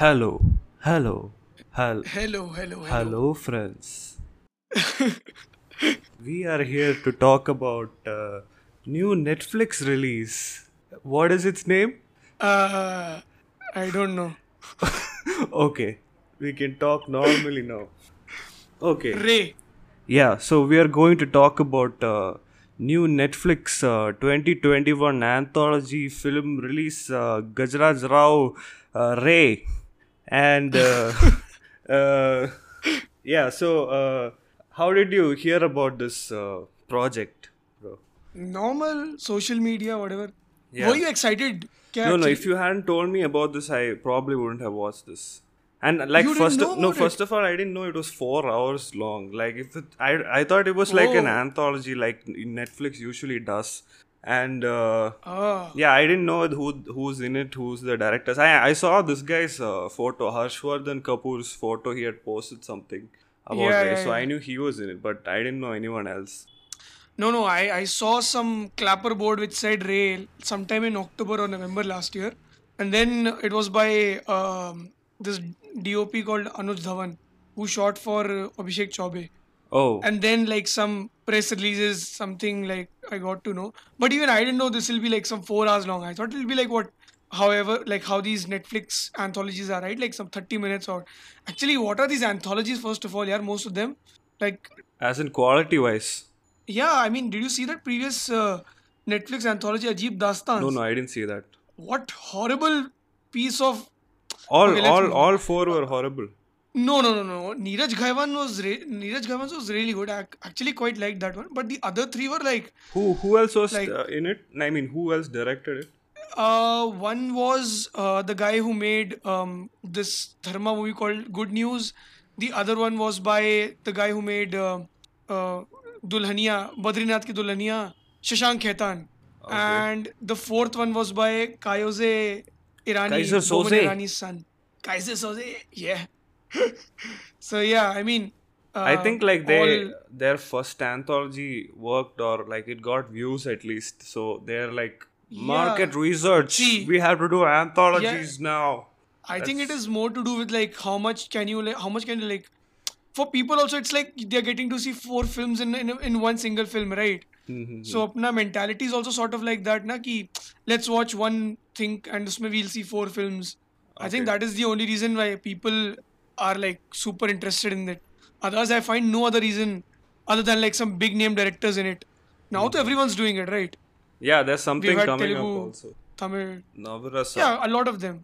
Hello, hello, Hello, hello, hello. hello, friends. we are here to talk about uh, new Netflix release. What is its name? Uh, I don't know. okay, we can talk normally now. Okay. Ray. Yeah, so we are going to talk about uh, new Netflix uh, 2021 anthology film release uh, Gajraj Rao uh, Ray. And uh, uh, yeah, so uh, how did you hear about this uh, project, bro? Normal social media, whatever. Yeah. Were you excited? No, no, if you hadn't told me about this, I probably wouldn't have watched this. And like first, know no, first of all, I didn't know it was four hours long. Like if it, I, I thought it was like an Oh. anthology, like Netflix usually does. And uh, Ah, yeah, I didn't know who who's in it, who's the directors. I I saw this guy's uh, photo, Harshvardhan Kapoor's photo. He had posted something about Yeah, Ray, yeah, so I knew he was in it, but I didn't know anyone else. no, no. I, I saw some clapper board which said Ray sometime in October or November last year, and then it was by um, this DOP called Anuj Dhawan, who shot for Abhishek Chaubey. Oh, and then like some press releases something like i got to know but even i didn't know this will be like some four hours long i thought it'll be like what however like how these netflix anthologies are right like some 30 minutes or actually what are these anthologies first of all yeah most of them like as in quality wise. yeah i mean did you see that previous uh, netflix anthology Ajeeb Daastaan No, no, I didn't see that. what horrible piece of All Okay, all all four were horrible. No, no, no, no. Neeraj Ghaywan was re- Neeraj Ghaywan was really good. I ac- actually quite liked that one. But the other three were like, Who who else was Like- uh, in it? I mean, who else directed it? uh, one was uh, the guy who made um, this Dharma movie called Good News. The other one was by the guy who made uh, uh, Dulhania, Badrinath ki Dulhania, Shashank Khaitan. And the fourth one was by Kayoze Irani, Kaiser. Irani's son. Keyser Soze, yeah. So yeah, I mean, uh, I think like they all- their first anthology worked or like it got views at least. So they're like market Yeah. research. See- we have to do anthologies now. I think it is more to do with like how much can you like how much can you like for people also it's like they're getting to see four films in in, in one single film right Mhm. so apna mentality is also sort of like that na ki let's watch one thing and usme we'll see four films I think that is the only reason why people are like super interested in it otherwise I find no other reason other than like some big name directors in it now Mm-hmm. to everyone's doing it right Yeah, there's something coming Telugu, up also. Tamil Navarasa. yeah a lot of them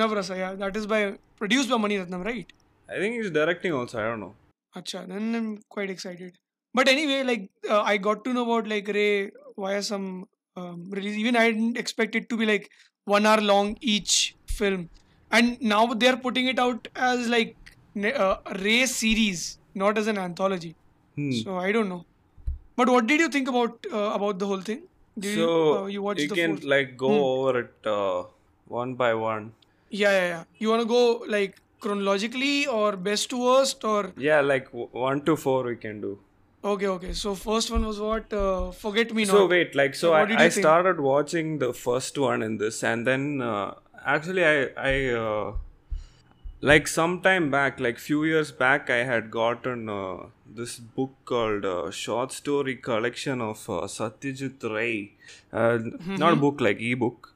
Navrasa yeah that is by produced by Mani Ratnam right I think he's directing also. I don't know. Acha, then I'm quite excited. But anyway, like uh, I got to know about like Ray via some um, release. Even I didn't expect it to be like one hour long each film, and now they're putting it out as like uh, Ray series, not as an anthology. Hmm. So I don't know. But what did you think about uh, about the whole thing? Did so you, uh, you you can full- like go Hmm. over it uh, one by one. Yeah, yeah, yeah. You want to go like chronologically or best to worst or Yeah, like w- one to four we can do. okay, okay. So first one was what? Uh, Forget Me Not. So wait, like so, What I, I started watching the first one in this, and then uh, actually I I uh, like some time back, like few years back, I had gotten uh, this book called uh, Short Story Collection of uh, Satyajit Ray, uh, not a book like ebook,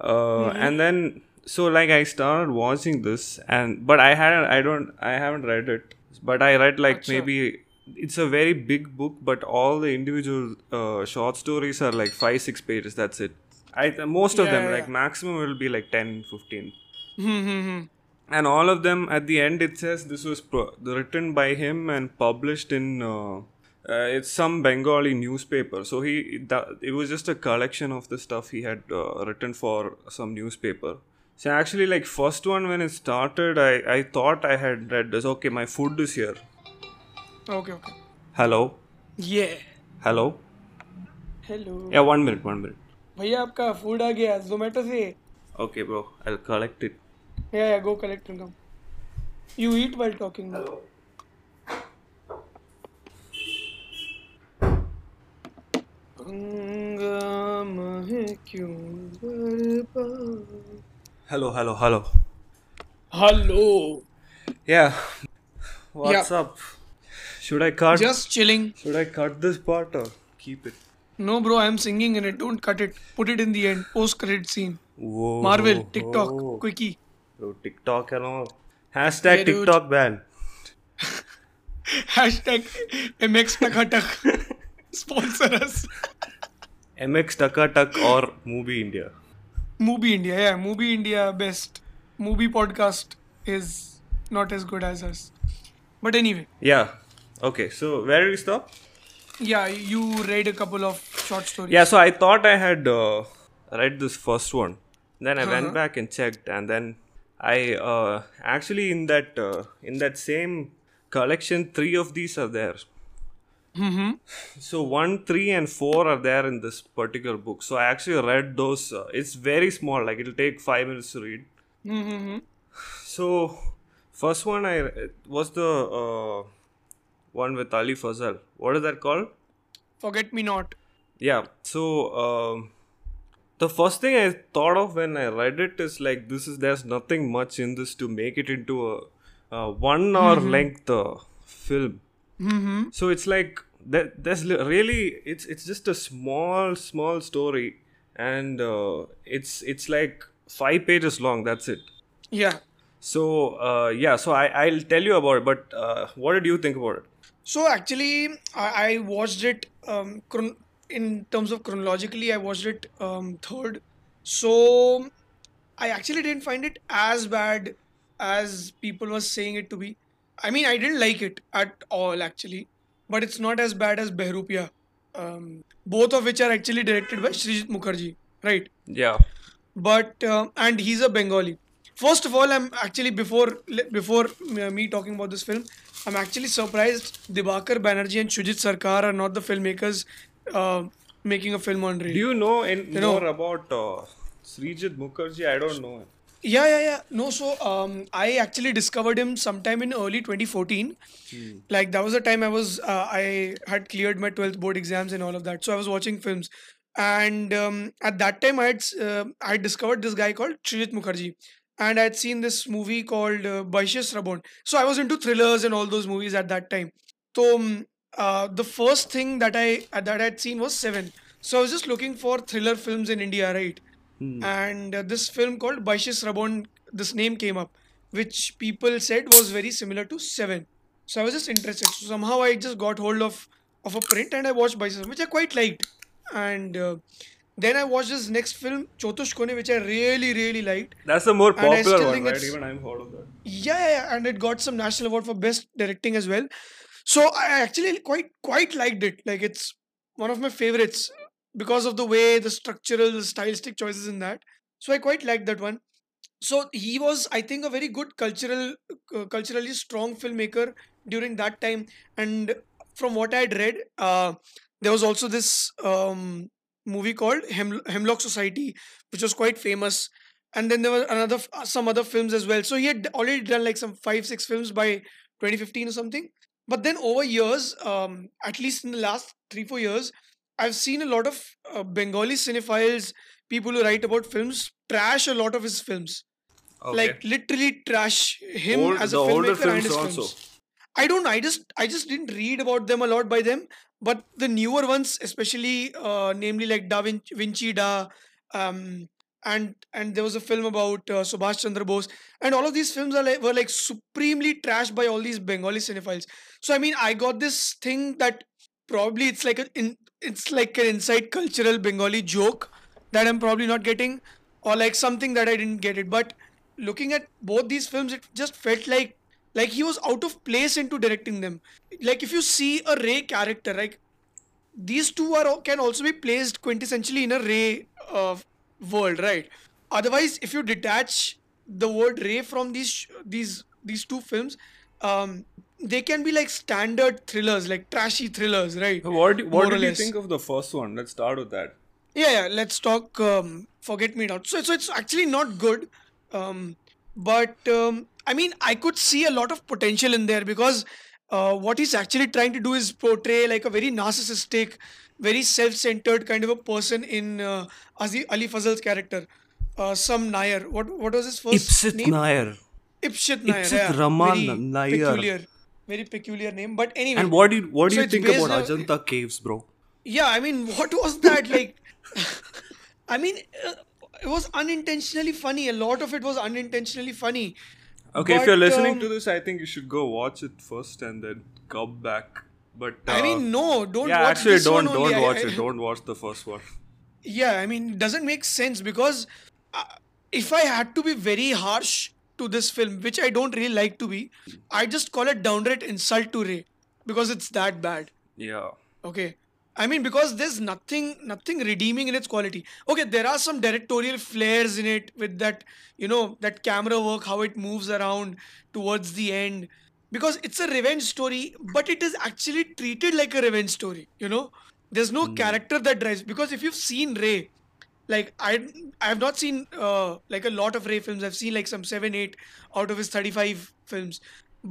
uh, and then so like I started watching this, and but I hadn't I don't I haven't read it, but I read like maybe it's a very big book but all the individual uh, short stories are like 5 6 pages. That's it. I most of Yeah, them yeah, like maximum will be like 10 15 Hmm, hmm, hmm and all of them at the end it says this was pro- written by him and published in uh, uh, it's some bengali newspaper so he that, it was just a collection of the stuff he had uh, written for some newspaper so actually like first one when it started i i thought i had read this okay my food is here Okay, okay. hello Yeah. hello Hello. yeah one minute one minute भैया आपका food आ गया Zomato से Okay, bro. I'll collect it. yeah yeah go collect and come you eat while talking है बर्बाद Hello, hello, hello. Hello. Yeah. What's yeah. up? Should I cut? Just chilling. Should I cut this part or keep it? No, bro, I'm singing in it. Don't cut it. Put it in the end. Post credit scene. Whoa. Marvel, TikTok, whoa. quickie. Bro, TikTok and all. Hashtag Yeah. TikTok ban. Hashtag MX Takatak. Sponsor us. MX Taka Tak or Movie India. Movie India, yeah. Movie India best. Movie podcast is not as good as us. But anyway, Yeah. Okay, so where did we stop? yeah, you read a couple of short stories. Yeah, so I thought I had uh, read this first one. Then I Uh-huh. went back and checked, and then I uh, actually in that uh, in that same collection, three of these are there. Mm-hmm. So one, three, and four are there in this particular book. So I actually read those. Uh, it's very small, like it'll take five minutes to read. Mm-hmm. So first one I was the uh, one with Ali Fazal. What is that called? Forget me not. Yeah. So um, the first thing I thought of when I read it is like this is there's nothing much in this to make it into a, a one hour length uh, film. Mm-hmm. So it's like that. There's really it's it's just a small small story, and uh, it's it's like five pages long. That's it. Yeah. So uh, yeah. So I I'll tell you about it. But uh, what did you think about it? So actually, I, I watched it um, chron- in terms of chronologically. I watched it um, third. So I actually didn't find it as bad as people were saying it to be. I mean, I didn't like it at all actually, but it's not as bad as Behrupia. Um, both of which are actually directed by Srijit Mukherjee, right? Yeah. but uh, and he's a bengali first of all i'm actually before before uh, me talking about this film i'm actually surprised dibakar banerjee and Shoojit Sircar are not the filmmakers uh, making a film on rain Do you know any You know- about uh, Srijit Mukherjee? I don't know. yeah yeah yeah. No so um, i actually discovered him sometime in early 2014 like that was the time i was uh, i had cleared my 12th board exams and all of that. So i was watching films. And um, at that time i had uh, i discovered this guy called Srijit Mukherjee. And i had seen this movie called uh, Baishe Srabon. So i was into thrillers and all those movies at that time. So um, uh, the first thing that i that i had seen was seven so i was just looking for thriller films in india right and uh, this film called Baishe Srabon, this name came up, which people said was very similar to Seven. So I was just interested. So somehow I just got hold of of a print and I watched Baishis, which I quite liked. And uh, then I watched this next film, Chotush Kone, which I really really liked. That's the more popular one, right? Even I've heard of that. Yeah, yeah, and it got some national award for best directing as well. So I actually quite quite liked it. Like it's one of my favorites because of the way the structural, the stylistic choices in that. So I quite liked that one. So he was, I think, a very good cultural, uh, culturally strong filmmaker during that time. And from what I had read, uh, there was also this um, movie called Hem- Hemlock Society, which was quite famous and then there were another some other films as well so he had already done like some five six films by 2015 or something but then over years um, at least in the last three four years i've seen a lot of uh, bengali cinephiles people who write about films trash a lot of his films Okay. like literally trash him Old- as a filmmaker and his also. films I don't. I just I just didn't read about them a lot by them, but the newer ones, especially uh, namely like Da Vinci, Vinci Da, um, and and there was a film about uh, Subhash Chandra Bose, and all of these films are like, were like supremely trashed by all these Bengali cinephiles. So I mean, I got this thing that probably it's like a in, it's like an inside cultural Bengali joke that I'm probably not getting, or like something that I didn't get it. But looking at both these films, it just felt like like he was out of place into directing them. Like if you see a Ray character, like these two are can also be placed quintessentially in a Ray uh, world, right? Otherwise, if you detach the word Ray from these these these two films, um, they can be like standard thrillers, like trashy thrillers, right? What do- More did you less. think of the first one? Let's start with that. Yeah, yeah. Let's talk. Um, Forget Me Not. So, so it's actually not good. Um, but um, I mean, I could see a lot of potential in there because uh, what he's actually trying to do is portray like a very narcissistic, very self-centered kind of a person in uh, Azi, Ali Fazal's character. Uh, some Nair. What what was his first name? Nair. Ipshit Nair. Ipshit yeah. Raman very Nair. Peculiar, very peculiar name. But anyway. And what do you what do So you think about on- Ajanta caves, bro? Yeah, I mean, what was that like? I mean, uh, it was unintentionally funny. A lot of it was unintentionally funny. Okay, if you're listening um, to this, I think you should go watch it first and then come back. But uh, I mean, no, don't yeah, watch actually, this don't only. don't I- watch I- it. Don't watch the first one. Yeah, I mean, it doesn't make sense because uh, if I had to be very harsh to this film, which I don't really like to be, I just call it downright insult to Ray because it's that bad. Yeah. Okay. I mean, because there's nothing, nothing redeeming in its quality. Okay, there are some directorial flares in it with that, you know, that camera work, how it moves around towards the end. Because it's a revenge story, but it is actually treated like a revenge story. You know, there's no character that drives. Because if you've seen Ray, like I, I have not seen uh, like a lot of Ray films. I've seen like some seven, eight out of his thirty-five films.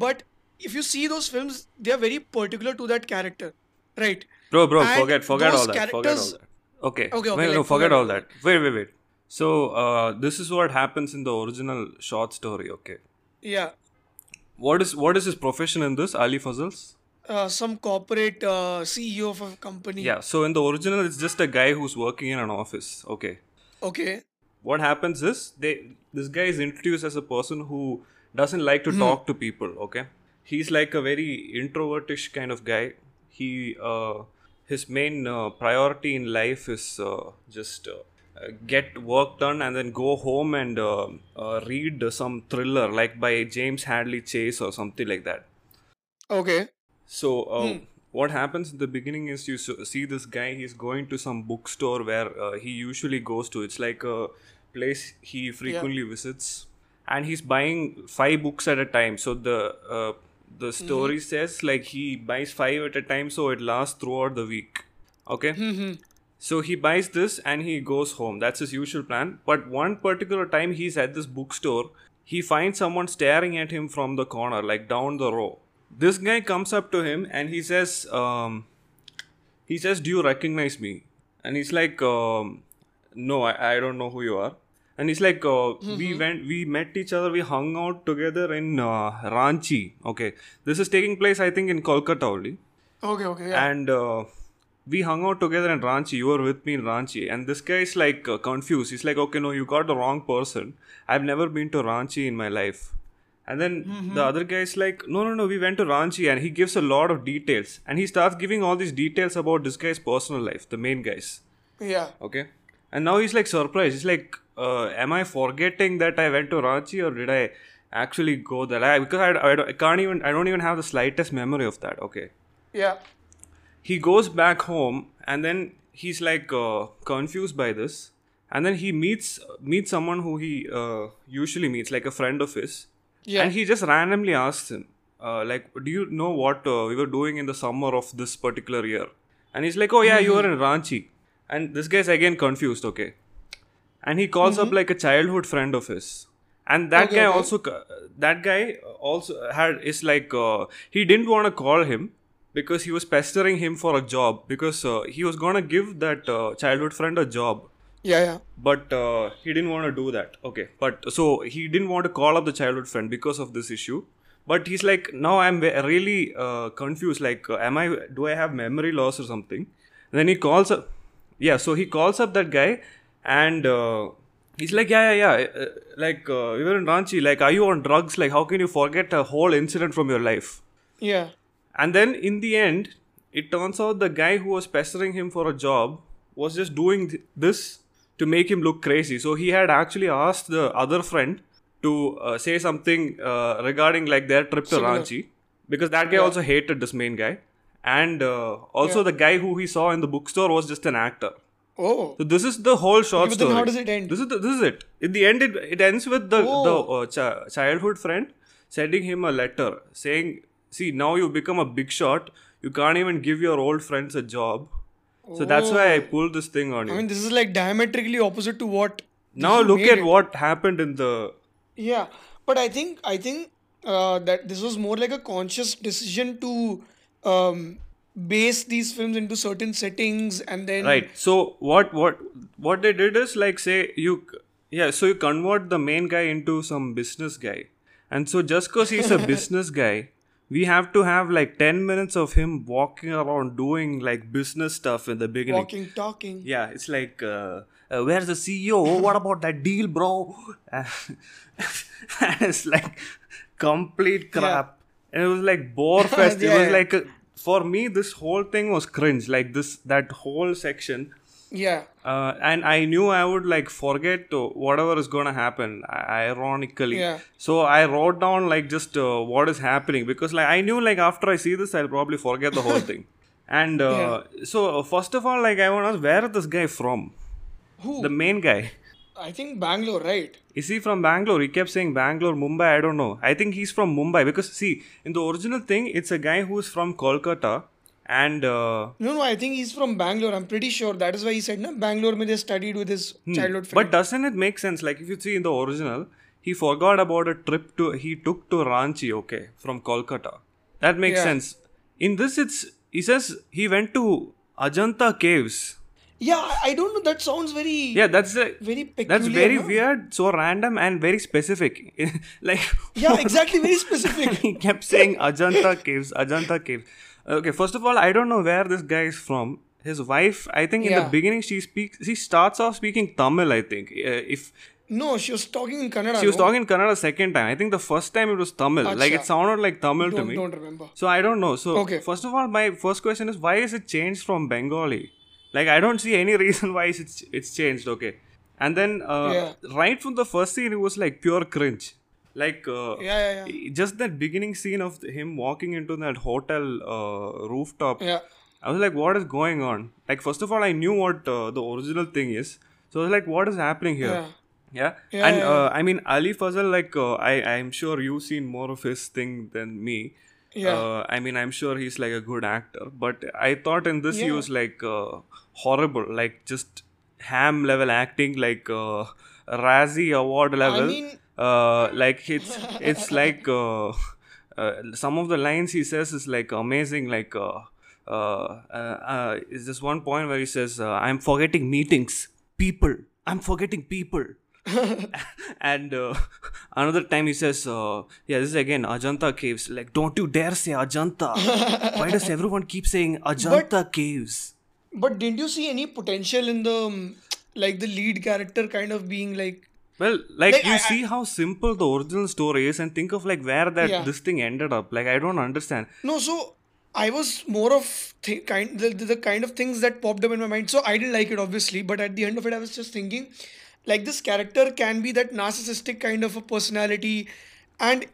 But if you see those films, they are very particular to that character, right? Bro, bro, And forget, forget all that. Forget all that. Okay. Okay, okay, Wait, no, forget forget- all that. Wait, wait, wait. So, uh, this is what happens in the original short story. Okay. Yeah. What is what is his profession in this? Ali Fazals? Uh, some corporate uh, CEO of a company. Yeah. So in the original, it's just a guy who's working in an office. Okay. Okay. What happens is they this guy is introduced as a person who doesn't like to talk to people. Okay. He's like a very introvertish kind of guy. He uh, his main uh, priority in life is uh, just uh, get work done and then go home and uh, uh, read some thriller like by James Hadley Chase or something like that. Okay. So, uh, what happens in the beginning is you see this guy, he's going to some bookstore where uh, he usually goes to. It's like a place he frequently visits. And he's buying five books at a time. So, the uh, the story says like he buys five at a time, so it lasts throughout the week. Okay? So he buys this and he goes home. That's his usual plan. But one particular time he's at this bookstore, he finds someone staring at him from the corner, like down the row. This guy comes up to him and he says, um, he says, "Do you recognize me?" And he's like, um, "No, I, I don't know who you are." And he's like, uh, "We went, we met each other, we hung out together in uh, Ranchi." Okay, this is taking place, I think, in Kolkata only Okay. Okay. Yeah. and uh, we hung out together in Ranchi. You were with me in Ranchi, and this guy is like uh, confused. He's like, "Okay, no, you got the wrong person. I've never been to Ranchi in my life." And then the other guy is like, "No, no, no, we went to Ranchi," and he gives a lot of details, and he starts giving all these details about this guy's personal life, the main guy's. yeah. Okay, and now he's like surprised. He's like, uh, "Am I forgetting that I went to Ranchi, or did I actually go there?" I, because I, I, I can't even, I don't even have the slightest memory of that. Okay Yeah. He goes back home and then he's like uh, confused by this. And then he meets meets someone who he uh, usually meets like a friend of his. Yeah. and he just randomly asks him uh, like do you know what uh, we were doing in the summer of this particular year? And he's like oh yeah you were in ranchi. And this guy's again confused okay? And he calls up like a childhood friend of his. And that Okay, guy okay. also that guy also had is like uh, he didn't want to call him because he was pestering him for a job because uh, he was gonna give that uh, childhood friend a job Yeah. Yeah. but uh, he didn't want to do that okay but so he didn't want to call up the childhood friend because of this issue but he's like now i'm really uh, confused like uh, am i do i have memory loss or something and then he calls up yeah so he calls up that guy and uh, he's like yeah yeah yeah uh, like uh, we were in ranchi like are you on drugs like how can you forget a whole incident from your life Yeah. And then in the end, it turns out the guy who was pestering him for a job was just doing th- this to make him look crazy. So he had actually asked the other friend to uh, say something uh, regarding like their trip to Similar. Ranchi because that guy also hated this main guy. And uh, also Yeah. the guy who he saw in the bookstore was just an actor. Oh. So this is the whole short Okay, but then story. how does it end? This is the, this is it. In the end, it, it ends with the the Oh. uh, chi- childhood friend sending him a letter saying, "See, now you become a big shot. You can't even give your old friends a job. So that's why I Oh. pulled this thing on you. I mean, this is like diametrically opposite to what. now look at it. what happened in the. Yeah, but I think I think uh, that this was more like a conscious decision to um, base these films into certain settings and then Right. So what what what they did is like say you yeah so you convert the main guy into some business guy And so just because he's a business guy, we have to have like 10 minutes of him walking around doing like business stuff in the beginning. Walking, talking. Yeah, it's like, uh, uh, where's the CEO? What about that deal, bro? and it's like complete crap. And it was like bore fest. it was yeah. like, a, for me, this whole thing was cringe. Like this, that whole section. Yeah. Uh, and I knew I would like forget uh, whatever is gonna happen. Ironically, Yeah. so I wrote down like just uh, what is happening because like I knew like after I see this I'll probably forget the whole thing. And uh, so uh, first of all, like I want to ask where is this guy from? Who? The main guy. I think Bangalore, right? Is he from Bangalore? He kept saying Bangalore, Mumbai. I don't know. I think he's from Mumbai because see, in the original thing, it's a guy who's from Kolkata, and uh, No, no, I think he's from Bangalore. I'm pretty sure. That is why he said, no, Bangalore mein they studied with his childhood friend. Hmm. But doesn't it make sense? Like if you see in the original, he forgot about a trip to he took to Ranchi, okay, from Kolkata. That makes Yeah. sense. In this, it's he says he went to Ajanta caves. yeah, I don't know. That sounds very, Yeah, that's a, very peculiar. that's very weird, so random and very specific. like Yeah, exactly. Very specific. he kept saying Ajanta caves, Ajanta caves. Okay, first of all, I don't know where this guy is from. His wife, I think in the beginning she speaks, she starts off speaking Tamil. I think uh, if No, she was talking in Kannada. She was no? talking in Kannada second time. I think the first time it was Tamil. Like it sounded like Tamil to Don't, me. don't remember. So I don't know. So Okay. first of all, my first question is why is it changed from Bengali? Like I don't see any reason why it's it's changed. Okay, and then uh, Yeah. right from the first scene, it was like pure cringe. Like uh, Yeah, yeah, yeah. just that beginning scene of him walking into that hotel uh, rooftop. Yeah. I was like, what is going on? Like first of all, I knew what uh, the original thing is. So I was like, what is happening here? Yeah. Yeah, Yeah, and yeah, uh, I mean Ali Fazal, like uh, I I'm sure you've seen more of his thing than me. Yeah. Uh, I mean I'm sure he's like a good actor, but I thought in this he was like uh, horrible, like just ham level acting, like uh, Razzie award level. mean- uh, like it's it's like uh, uh, some of the lines he says is like amazing, like. Uh, uh, uh, uh, is this one point where he says, uh, "I'm forgetting meetings, people. I'm forgetting people." and uh, another time he says, uh, "Yeah, this is again Ajanta caves. Like, don't you dare say Ajanta. Why does everyone keep saying Ajanta caves?" But didn't you see any potential in the, like, the lead character kind of being like, Well, like, Like, you I- see how simple the original story is, and think of like where that Yeah. this thing ended up. Like, I don't understand. No, so I was more of th- kind the, the, the kind of things that popped up in my mind. So I didn't like it obviously, but at the end of it, I was just thinking, like this character can be that narcissistic kind of a personality, and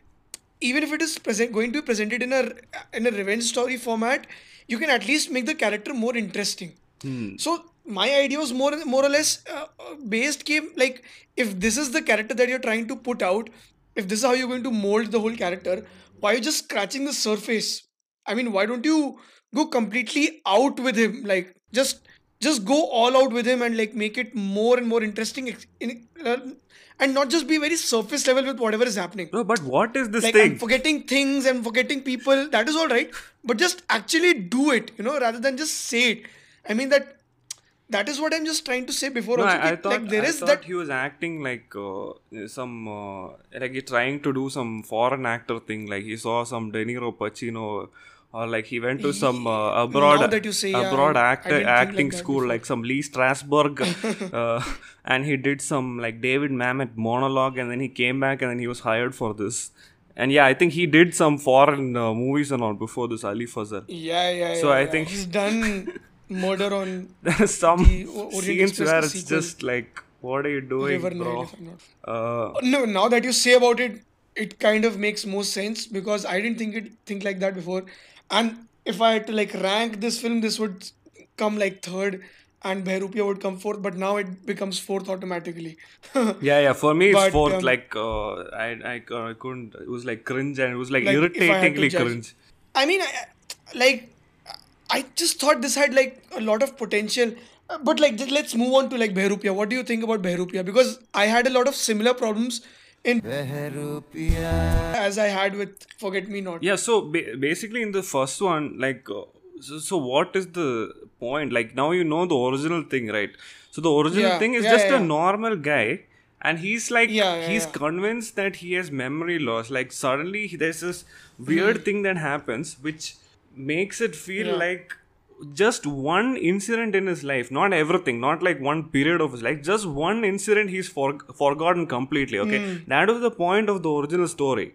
even if it is present going to be presented in a in a revenge story format, you can at least make the character more interesting. Hmm. So my idea was more more or less uh, based came like if this is the character that you're trying to put out, if this is how you're going to mold the whole character, why are you just scratching the surface? I mean, why don't you go completely out with him? Like just just go all out with him and like make it more and more interesting in, uh, and not just be very surface level with whatever is happening No, but what is this like thing? I'm forgetting things and forgetting people. That is all right, but just actually do it, you know, rather than just say it. I mean that that is what I'm just trying to say before. No, also, I, I thought, like there I is thought that. he was acting like uh, some uh, like he trying to do some foreign actor thing. Like he saw some De Niro, Pacino, or like he went to some uh, abroad that you say, abroad actor didn't like acting school, before. like some Lee Strasberg, uh, and he did some like David Mamet monologue, and then he came back, and then he was hired for this. And yeah, I think he did some foreign uh, movies and all before this Ali Fazal. Yeah, yeah, yeah. So I yeah. think- he's done murder on some scenes where it's sequel. just like, what are you doing, River bro? Nile. If I'm not Uh, no now that you say about it it kind of makes more sense because i didn't think it think like that before and if i had to like rank this film this would come like third and Behrupia would come fourth but now it becomes fourth automatically Yeah, yeah. For me, it's But, fourth. um, like, uh, I, I, uh, I couldn't. It was like cringe, and it was like, Like, I irritatingly cringe. i mean I, like i just thought this had like a lot of potential but like let's move on to like Behrupia. what do you think about Behrupia? because i had a lot of similar problems in Behrupia as i had with forget me not Yeah. So ba- basically, in the first one, like, uh, so, so what is the point? Like now you know the original thing, right? So the original Yeah, thing is yeah, just yeah, a normal guy, and he's like Yeah, yeah, he's yeah. convinced that he has memory loss like suddenly there's this weird thing that happens which makes it feel. Yeah. like just one incident in his life not everything not like one period of his life just one incident he's for- forgotten completely okay hmm. that was the point of the original story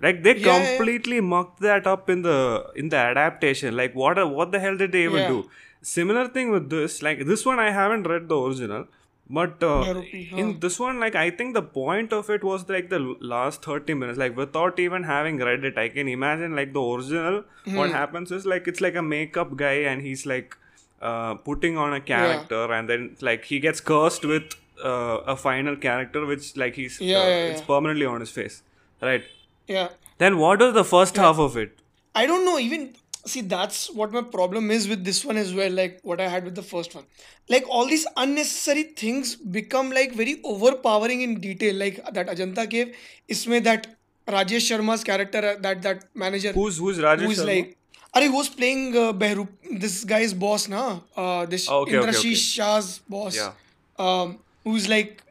like they. Yeah, yeah. completely mucked that up in the in the adaptation like what what the hell did they even Yeah. do similar thing with this like this one i haven't read the original but uh, in this one like i think the point of it was like the last 30 minutes. Like without even having read it i can imagine like the original Hmm. what happens is like it's like a makeup guy and he's like uh, putting on a character and then like he gets cursed with uh, a final character which like he's Yeah, uh, yeah, it's permanently on his face. Right? Yeah. then what was the first half of it? I don't know. Even see, that's what my problem is with this one as well. Like what I had with the first one. Like all these unnecessary things become like very overpowering in detail. Like that Ajanta cave. Isme that Rajesh Sharma's character, uh, that that manager, who's who's Rajesh who's Sharma? like, Are who was playing uh, Behroop, this guy's boss, na? Uh, this Oh, okay, okay, Indrashis okay. Shah's boss. Yeah. Um, who's like,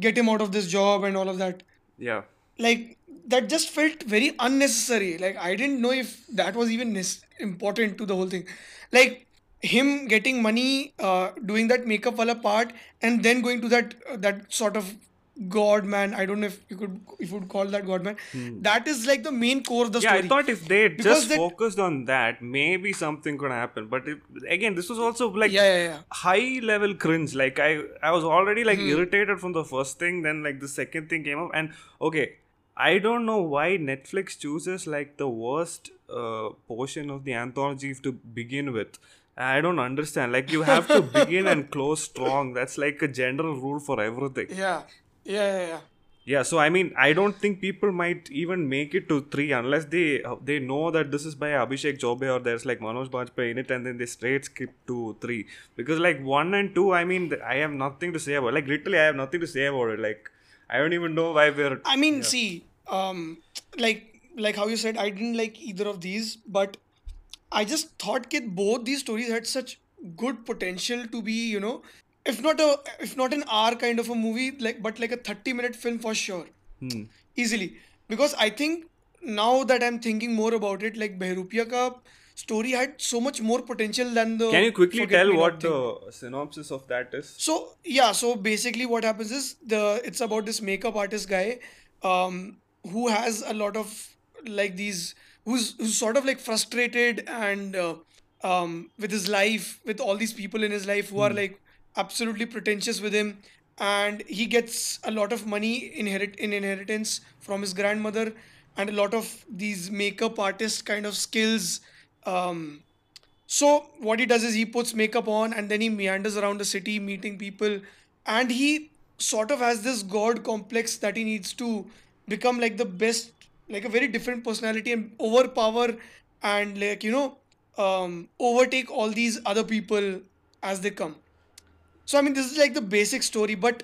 get him out of this job and all of that yeah like that just felt very unnecessary. Like i didn't know if that was even important to the whole thing. Like him getting money uh, doing that makeup wala part and then going to that uh, that sort of god man i don't know if you could if you would call that god man. That is like the main core of the Hmm. yeah story. i thought if they Because just that- focused on that maybe something could happen. But it, again this was also like yeah yeah yeah. high level cringe. Like i i was already Hmm. like irritated from the first thing. Then like the second thing came up. And okay i don't know why netflix chooses like the worst uh, portion of the anthology to begin with i don't understand like you have to begin and close strong that's like a general rule for everything yeah yeah yeah, yeah. yeah, so I mean, I don't think people might even make it to three unless they uh, they know that this is by Abhishek Chaubey or there's like Manoj Bajpayee in it, and then they straight skip to three because like one and two, I mean, I have nothing to say about. Like literally, I have nothing to say about it. Like I don't even know why we're. I mean, see, um, like like how you said, I didn't like either of these, but I just thought that both these stories had such good potential to be, you know, if not a if not an hour kind of a movie, like but like a thirty minute film for sure, Hmm. easily. Because I think now that I'm thinking more about it, like Behrupia ka story had so much more potential than the. Can you quickly tell what the synopsis of that is? So yeah, so basically what happens is the it's about this makeup artist guy, um, who has a lot of like these who's who's sort of like frustrated and uh, um with his life, with all these people in his life who are like absolutely pretentious with him, and he gets a lot of money inherit in inheritance from his grandmother and a lot of these makeup artist kind of skills. Um, so what he does is he puts makeup on and then he meanders around the city meeting people and he sort of has this god complex that he needs to become like the best like a very different personality and overpower and like you know um, overtake all these other people as they come so i mean this is like the basic story but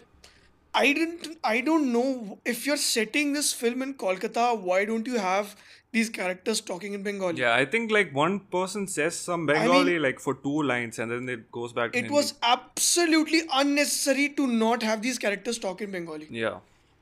i didn't i don't know if you're setting this film in kolkata why don't you have these characters talking in bengali Yeah, I think like one person says some Bengali like for two lines and then it goes back. to it Hindi. was absolutely unnecessary to not have these characters talk in Bengali Yeah.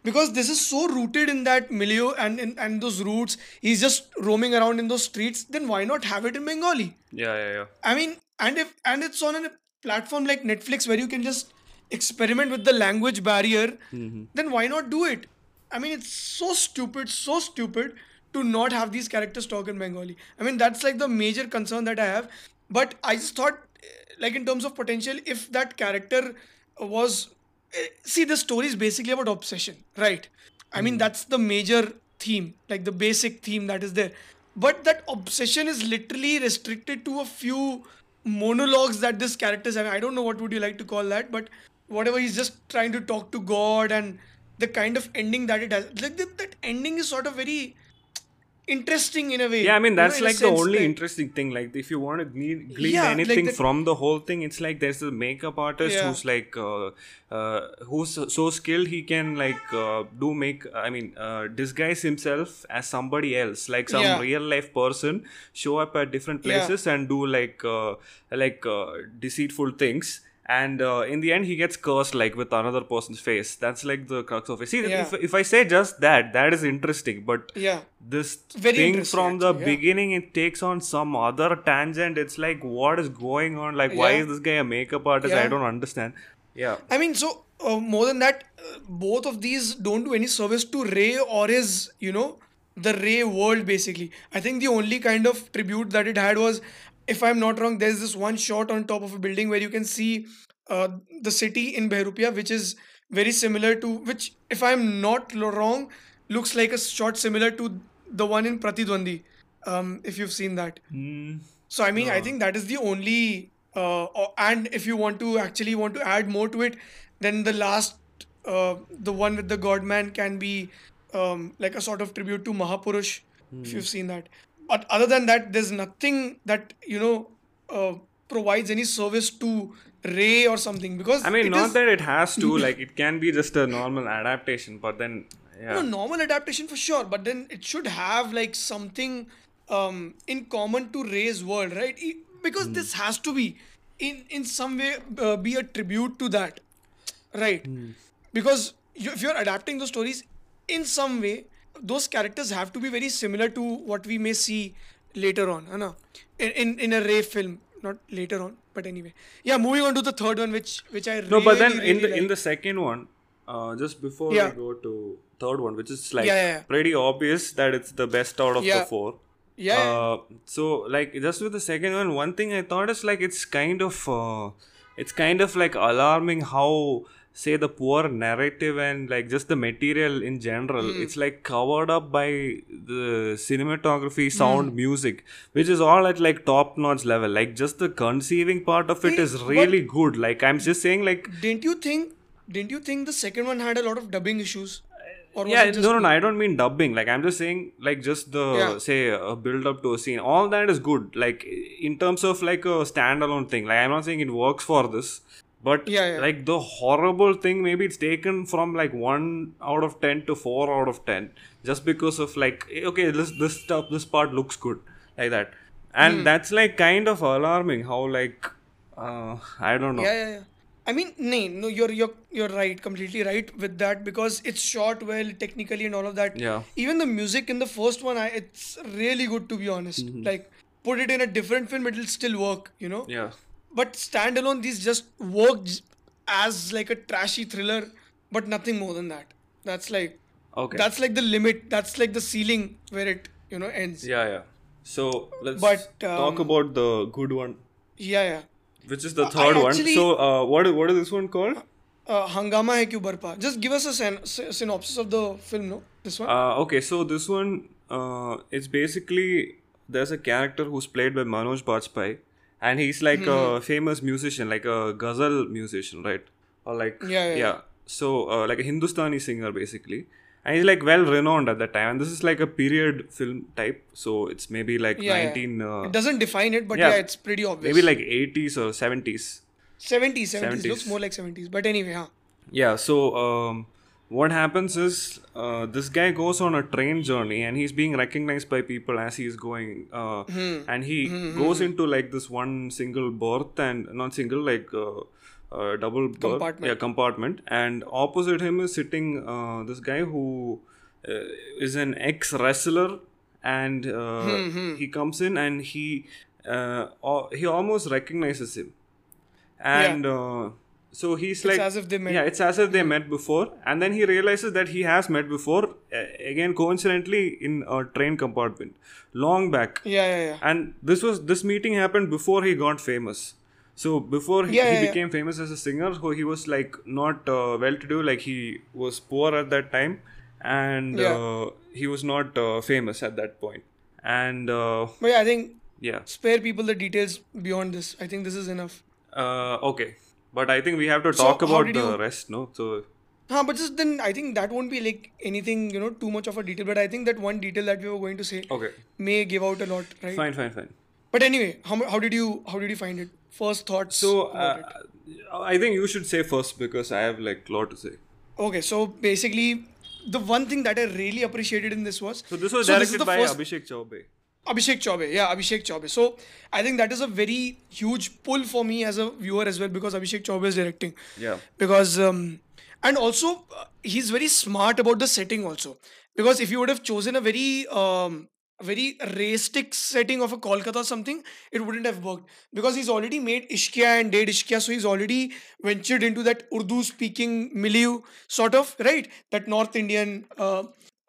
Because this is so rooted in that milieu and and, and those roots. He's just roaming around in those streets. Then why not have it in Bengali? Yeah, yeah, yeah. I mean, and if and it's on a platform like Netflix where you can just experiment with the language barrier, then why not do it? I mean, it's so stupid, so stupid to not have these characters talk in Bengali. I mean, that's like the major concern that I have. But I just thought, eh, like in terms of potential, if that character was, Uh, see, the story is basically about obsession, right? I mean, hmm. that's the major theme, like the basic theme that is there. But that obsession is literally restricted to a few monologues that this characters have. I don't know what would you like to call that, but whatever he's just trying to talk to God and the kind of ending that it has. Like that, that ending is sort of very interesting in a way. Yeah, I mean you know, that's like the only that- interesting thing. Like if you want to glean, glean Yeah, like anything that- from the whole thing, it's like there's a makeup artist Yeah. who's like uh, uh, who's so skilled he can like uh, do make. I mean, uh, disguise himself as somebody else, like some Yeah. real life person, show up at different places and do like uh, like uh, deceitful things. And uh, in the end he gets cursed like with another person's face that's like the crux of it see Yeah. if, if i say just that that is interesting but Yeah. this Very thing from the yeah. beginning it takes on some other tangent it's like what is going on like why Yeah. is this guy a makeup artist i don't understand yeah I mean, so uh, more than that, uh, both of these don't do any service to Ray or his, you know, the Ray world basically. I think the only kind of tribute that it had was, if I'm not wrong, there's this one shot on top of a building where you can see uh, the city in Behrupia, which is very similar to, which, if I'm not wrong, looks like a shot similar to the one in Pratidwandi, um, if you've seen that. Hmm. So I mean, I think that is the only. Uh, or- and if you want to actually want to add more to it, then the last, uh, the one with the godman can be um, like a sort of tribute to Mahapurush, if you've seen that. But other than that, there's nothing that you know uh, provides any service to Ray or something because i mean not is- that it has to like it can be just a normal adaptation but then yeah. No normal adaptation for sure but then it should have like something um in common to ray's world right? Because this has to be in in some way uh, be a tribute to that right? Because you, if you're adapting the stories in some way those characters have to be very similar to what we may see later on ना? in, in in a ray film not later on but anyway yeah moving on to the third one which which i no but then really, in the really in the second one uh, just before Yeah. we go to third one which is like Yeah, yeah, pretty obvious that it's the best out of the four yeah, yeah. Uh, so like just with the second one, one thing I thought is like it's kind of uh, it's kind of like alarming how say the poor narrative and like just the material in general Hmm. it's like covered up by the cinematography Hmm. sound music which is all at like top notch level like just the conceiving part of it Wait, is really good like i'm just saying like Didn't you think? Didn't you think the second one had a lot of dubbing issues? Or yeah no no no i don't mean dubbing like i'm just saying like just the Yeah. say build up to a scene all that is good like in terms of like a standalone thing like i'm not saying it works for this but Yeah, yeah. like the horrible thing maybe it's taken from like 1 out of 10 to 4 out of 10 just because of like eh, okay this this stuff this part looks good like that and Hmm. that's like kind of alarming how like uh, i don't know Yeah, yeah, yeah. I mean, no, no, you're you're you're right, completely right with that because it's shot well technically and all of that. Yeah. Even the music in the first one, I, it's really good to be honest. Mm-hmm. Like, put it in a different film, it'll still work, you know. yeah But standalone, these just work as like a trashy thriller, but nothing more than that. That's like okay that's like the limit. That's like the ceiling where it you know ends. yeah yeah so let's But, talk um, about the good one Yeah, yeah. which is the third one. So, uh, what is what is this one called? Uh, Hangama hai kyun barpa? Just give us a syn- synopsis of the film, no? This one. Uh, okay, so this one, uh, it's basically there's a character who's played by Manoj Bajpayee, and he's like Mm-hmm. a famous musician, like a ghazal musician, right? Or like Yeah, yeah, yeah. So, uh, like a Hindustani singer, basically. And he's like well renowned at that time. And this is like a period film type, so it's maybe like Yeah, yeah. 19, uh, it doesn't define it, but yeah. yeah, it's pretty obvious. maybe like 80s or 70s. 70s, 70s, 70s. looks more like 70s. But anyway, huh? Yeah, so um, what happens is uh, this guy goes on a train journey and he's being recognized by people as he's going. Uh, Hmm. And he goes into like this one single berth and not single, like uh, uh, double berth. Compartment. Yeah, compartment. And opposite him is sitting uh, this guy who uh, is an ex wrestler and uh, Hmm, he comes in and he uh, he almost recognizes him and uh, so he's like as if they met. yeah it's as if they met before and then he realizes that he has met before uh, again coincidentally in a train compartment long back Yeah, yeah, yeah. and this was this meeting happened before he got famous so before he, Yeah, he yeah, yeah. became famous as a singer so he was like not uh, well to do like he was poor at that time and Yeah. uh, he was not uh, famous at that point. point and uh, But yeah, I think yeah spare people the details beyond this. I think this is enough. uh, okay but i think we have to talk how about the you- rest no so Huh, but just then I think that won't be like anything, you know, too much of a detail. But I think that one detail that we were going to say okay may give out a lot, right? fine fine fine But anyway, how, how did you how did you find it? First thoughts. so about uh, it. i think you should say first because i have like a lot to say Okay, so basically, the one thing that I really appreciated in this was so this was so directed is the by first- abhishek chaubey Abhishek Chaubey, yeah, Abhishek Chaubey. So I think that is a very huge pull for me as a viewer as well because Abhishek Chaubey is directing. Yeah. Because um, and also uh, he's very smart about the setting also because if you would have chosen a very um, very realistic setting of a Kolkata or something, it wouldn't have worked because he's already made Ishqiya and Dedh Ishqiya, so he's already ventured into that Urdu speaking milieu sort of right that North Indian uh,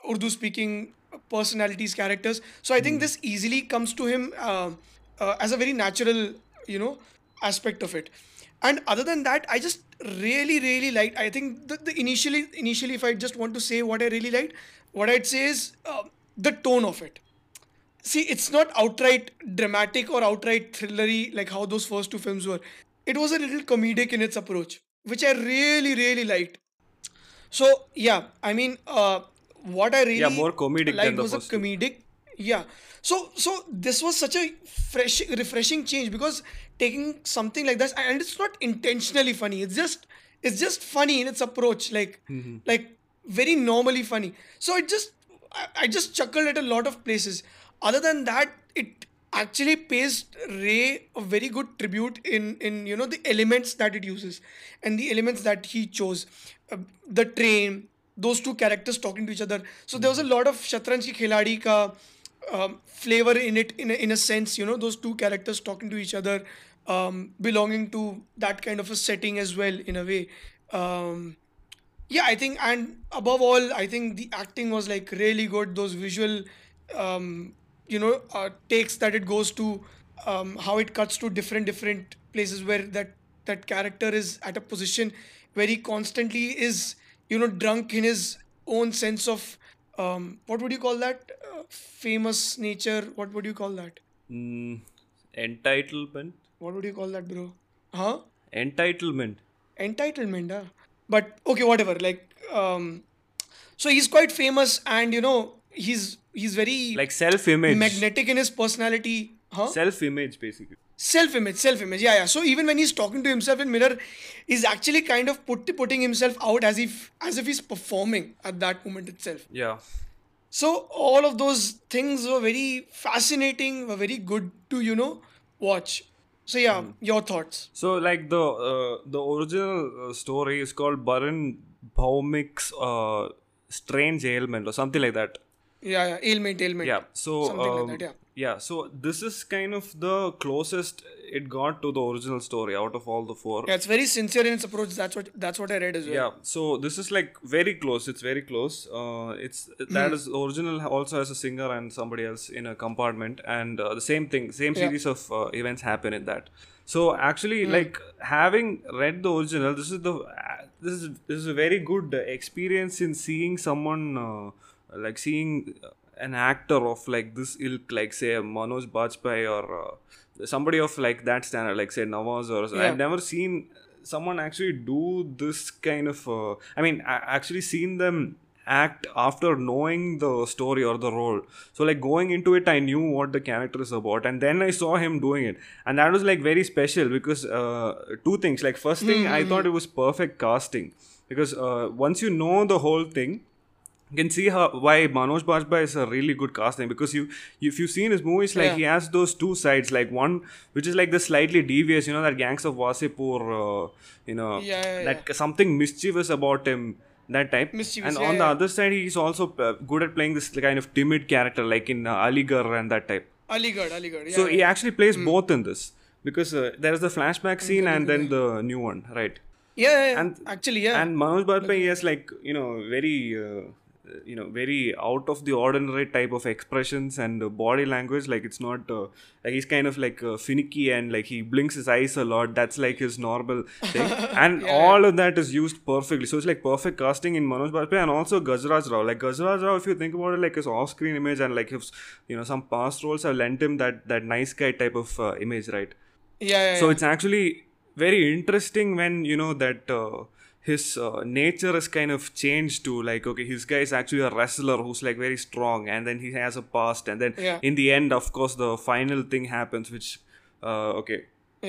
Urdu speaking personalities characters. So I think this easily comes to him uh, uh, as a very natural you know aspect of it. And other than that, I just really really liked. I think the, the initially initially if I just want to say what I really liked, what I'd say is uh, the tone of it see it's not outright dramatic or outright thrillery like how those first two films were it was a little comedic in its approach which i really really liked so yeah i mean uh, what i really Yeah, more comedic liked was a comedic yeah. So so this was such a fresh refreshing change because taking something like this and it's not intentionally funny. It's just it's just funny in its approach like Mm-hmm. like very normally funny. So it just I, I just chuckled at a lot of places. Other than that it actually pays ray a very good tribute in in you know the elements that it uses and the elements that he chose. Uh, the train those two characters talking to each other. So there was a lot of shatranj ki khiladi ka um, flavor in it in a, in a sense you know those two characters talking to each other um, belonging to that kind of a setting as well in a way. Um, yeah i think and above all i think the acting was like really good. Those visual um, you know uh, takes that it goes to um, how it cuts to different different places where that that character is at a position where he constantly is you know drunk in his own sense of um, what would you call that uh, famous nature what would you call that Mm, entitlement. what would you call that bro huh Entitlement. entitlement huh? but okay whatever like um so he's quite famous and you know he's he's very Like self-image. magnetic in his personality huh Self-image, basically. Self-image self-image yeah yeah so even when he's talking to himself in mirror he's actually kind of put, putting himself out as if as if he's performing at that moment itself Yeah. so all of those things were very fascinating were very good to you know watch so yeah your thoughts So, like the uh, the original uh, story is called Baran Bhaumik's uh, Strange Ailment or something like that. yeah yeah ailment ailment Yeah. So Something like um, that, yeah. Yeah. So this is kind of the closest it got to the original story out of all the four. Yeah, it's very sincere in its approach. That's what that's what I read as well. Yeah, so this is like very close. It's very close. Uh, it's that is original also has a singer and somebody else in a compartment, and uh, the same thing, same Yeah. series of uh, events happen in that. So actually, Hmm. like having read the original, this is the uh, this is this is a very good experience in seeing someone uh, like seeing an actor of like this ilk, like say Manoj Bajpayee or uh, somebody of like that standard, like say Nawaz or Yeah. I've never seen someone actually do this kind of uh, i mean I actually seen them act after knowing the story or the role. So like going into it i knew what the character is about and then i saw him doing it. And that was like very special because uh, two things. Like first thing i thought it was perfect casting because uh, once you know the whole thing you can see how why Manoj Bajpayee is a really good casting because you, if you've seen his movies, like Yeah. he has those two sides, like one which is like the slightly devious, you know, that Gangs of Wasseypur, uh, you know, Yeah, yeah, that something mischievous about him, that type. Mischievous, and on the other side, he's also uh, good at playing this kind of timid character, like in uh, Aligarh and that type. Aligarh, Aligarh. Yeah, so he actually plays Hmm. both in this because uh, there is the flashback scene and then the new one, right? yeah, and- actually, yeah. And Manoj Bajpayee has like you know very uh, you know very out of the ordinary type of expressions and uh, body language. Like it's not uh, like he's kind of like uh, finicky and like he blinks his eyes a lot. That's like his normal thing, and all of that is used perfectly. So it's like perfect casting in Manoj Bajpayee and also Gajraj Rao. Like Gajraj Rao, if you think about it, like his off-screen image and like his you know some past roles have lent him that that nice guy type of uh, image, right? yeah, yeah, so yeah. it's actually very interesting when you know that uh, his uh, nature is kind of changed to like okay his guy is actually a wrestler who's like very strong and then he has a past and then Yeah. in the end of course the final thing happens which uh, okay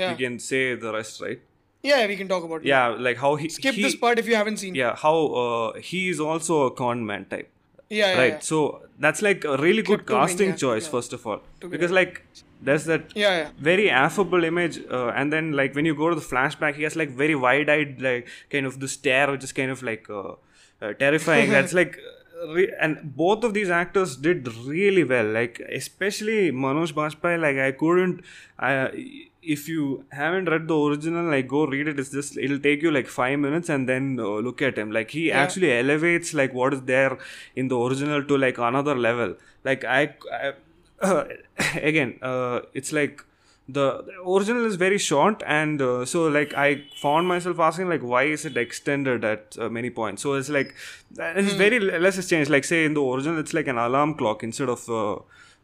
Yeah. we can say the rest right yeah, we can talk about it. yeah like how he Skip he- this part if you haven't seen. yeah how uh, he is also a con man type Yeah, yeah, right yeah. so that's like a really good casting choice first of all be because like there's that Yeah, yeah. very affable image uh, and then like when you go to the flashback he has like very wide-eyed like kind of the stare which is kind of like uh, uh, terrifying. That's like uh, re- and both of these actors did really well. Like especially manoj bajpayee like i couldn't I, if you haven't read the original like go read it. It's just it'll take you like five minutes and then uh, look at him. Like he actually elevates like what is there in the original to like another level. Like i, I again uh, it's like the, the original is very short and uh, so like i found myself asking like why is it extended at uh, many points? So it's like and it's very l- less has changed. Like say in the original it's like an alarm clock instead of uh,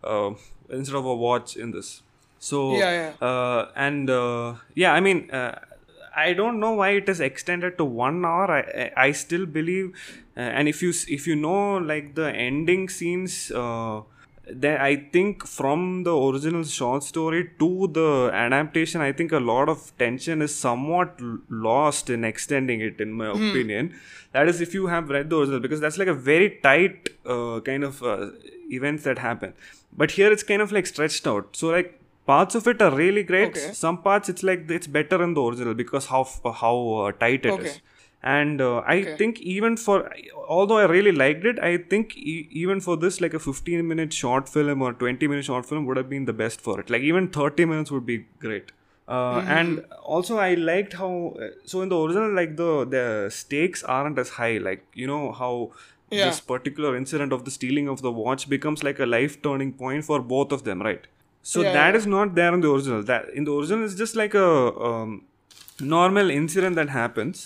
uh, instead of a watch in this. So Yeah, Uh, and uh, yeah i mean uh, I don't know why it is extended to one hour. I I, I still believe, uh, and if you if you know like the ending scenes, uh, then I think from the original short story to the adaptation, I think a lot of tension is somewhat lost in extending it, in my opinion. That is, if you have read the original, because that's like a very tight uh, kind of uh, events that happen. But here it's kind of like stretched out. So like parts of it are really great Okay. some parts it's like it's better in the original because how how uh, tight it is Okay. And uh, i Okay. think even for although i really liked it i think e- even for this like a 15 minute short film or 20 minute short film would have been the best for it like even 30 minutes would be great uh, Mm-hmm. and also i liked how uh, so in the original like the the stakes aren't as high like you know how Yeah. this particular incident of the stealing of the watch becomes like a life turning point for both of them right so Yeah, that yeah. is not there in the original that in the original it's just like a um, normal incident that happens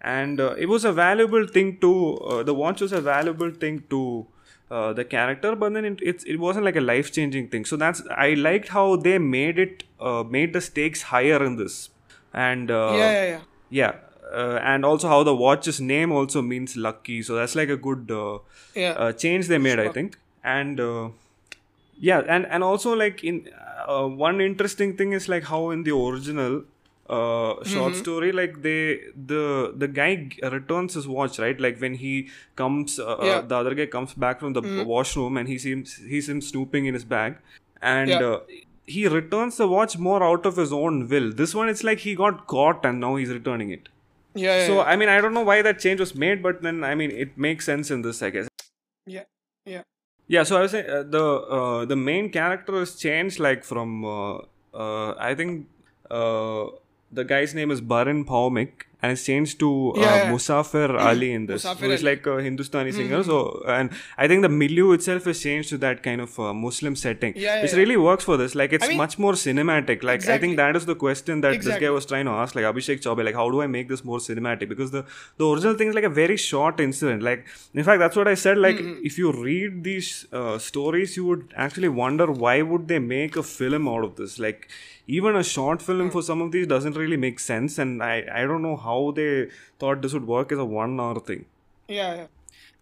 and uh, it was a valuable thing to uh, the watch was a valuable thing to uh, the character but then it, it's, it wasn't like a life changing thing. So that's i liked how they made it uh, made the stakes higher in this. And uh, yeah, yeah, yeah. yeah uh, and also how the watch's name also means lucky. So that's like a good uh, Yeah. uh, change they made i think. And uh, yeah and and also like in uh, one interesting thing is like how in the original uh, short story like they the the guy returns his watch right? Like when he comes uh, uh, Yeah. the other guy comes back from the washroom and he seems he seems snooping in his bag. And Yeah. uh, he returns the watch more out of his own will. This one it's like he got caught and now he's returning it. Yeah, yeah, so i mean i don't know why that change was made but then i mean it makes sense in this i guess. Yeah, yeah. yeah, so I was saying uh, the uh, the main character is changed like from uh, uh, I think uh, the guy's name is Baran Bhaumik and it's changed to uh, Yeah, yeah. Musafir Ali in this. Musafir who is like a Hindustani singer. So and I think the milieu itself is changed to that kind of uh, Muslim setting, Yeah, yeah, which really works for this. Like it's mean- much more cinematic. Like I think that is the question that Exactly. this guy was trying to ask, like Abhishek Chaubey, like how do I make this more cinematic? Because the the original thing is like a very short incident. Like in fact, that's what I said. Like Mm-hmm. if you read these uh, stories, you would actually wonder why would they make a film out of this? Like even a short film Hmm. for some of these doesn't really make sense, and I I don't know how they thought this would work as a one hour thing. Yeah, yeah.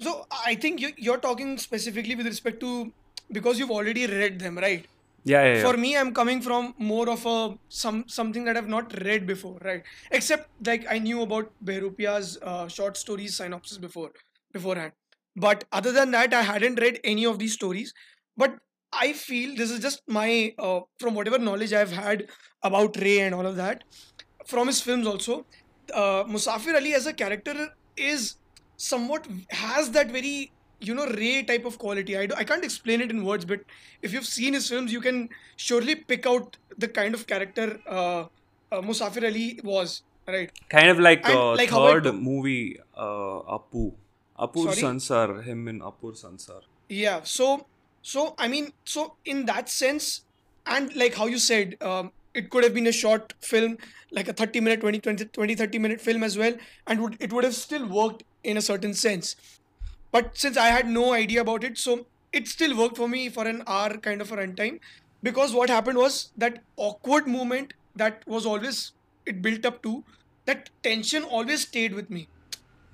So I think you, you're talking specifically with respect to because you've already read them, right? Yeah, yeah, yeah. For me, I'm coming from more of a some something that I've not read before, right? Except like I knew about Behrupia's uh, short stories synopsis before beforehand, but other than that, I hadn't read any of these stories. But I feel this is just my uh, from whatever knowledge I've had about Ray and all of that from his films also. Uh, Musafir Ali as a character is somewhat has that very you know Ray type of quality. I, do, I can't explain it in words, but if you've seen his films, you can surely pick out the kind of character uh, uh, Musafir Ali was. Right. kind of like And uh, like how I third movie, uh, Apu. Apur Sorry? Sansar, him in Apur Sansar. Yeah. So, so I mean, so in that sense, and like how you said, um, it could have been a short film, like a 30 minute, 20, 20, 20 30 minute film as well, and would it would have still worked in a certain sense. But since I had no idea about it, so it still worked for me for an hour kind of a runtime. Because what happened was that awkward moment that was always it built up to, that tension always stayed with me.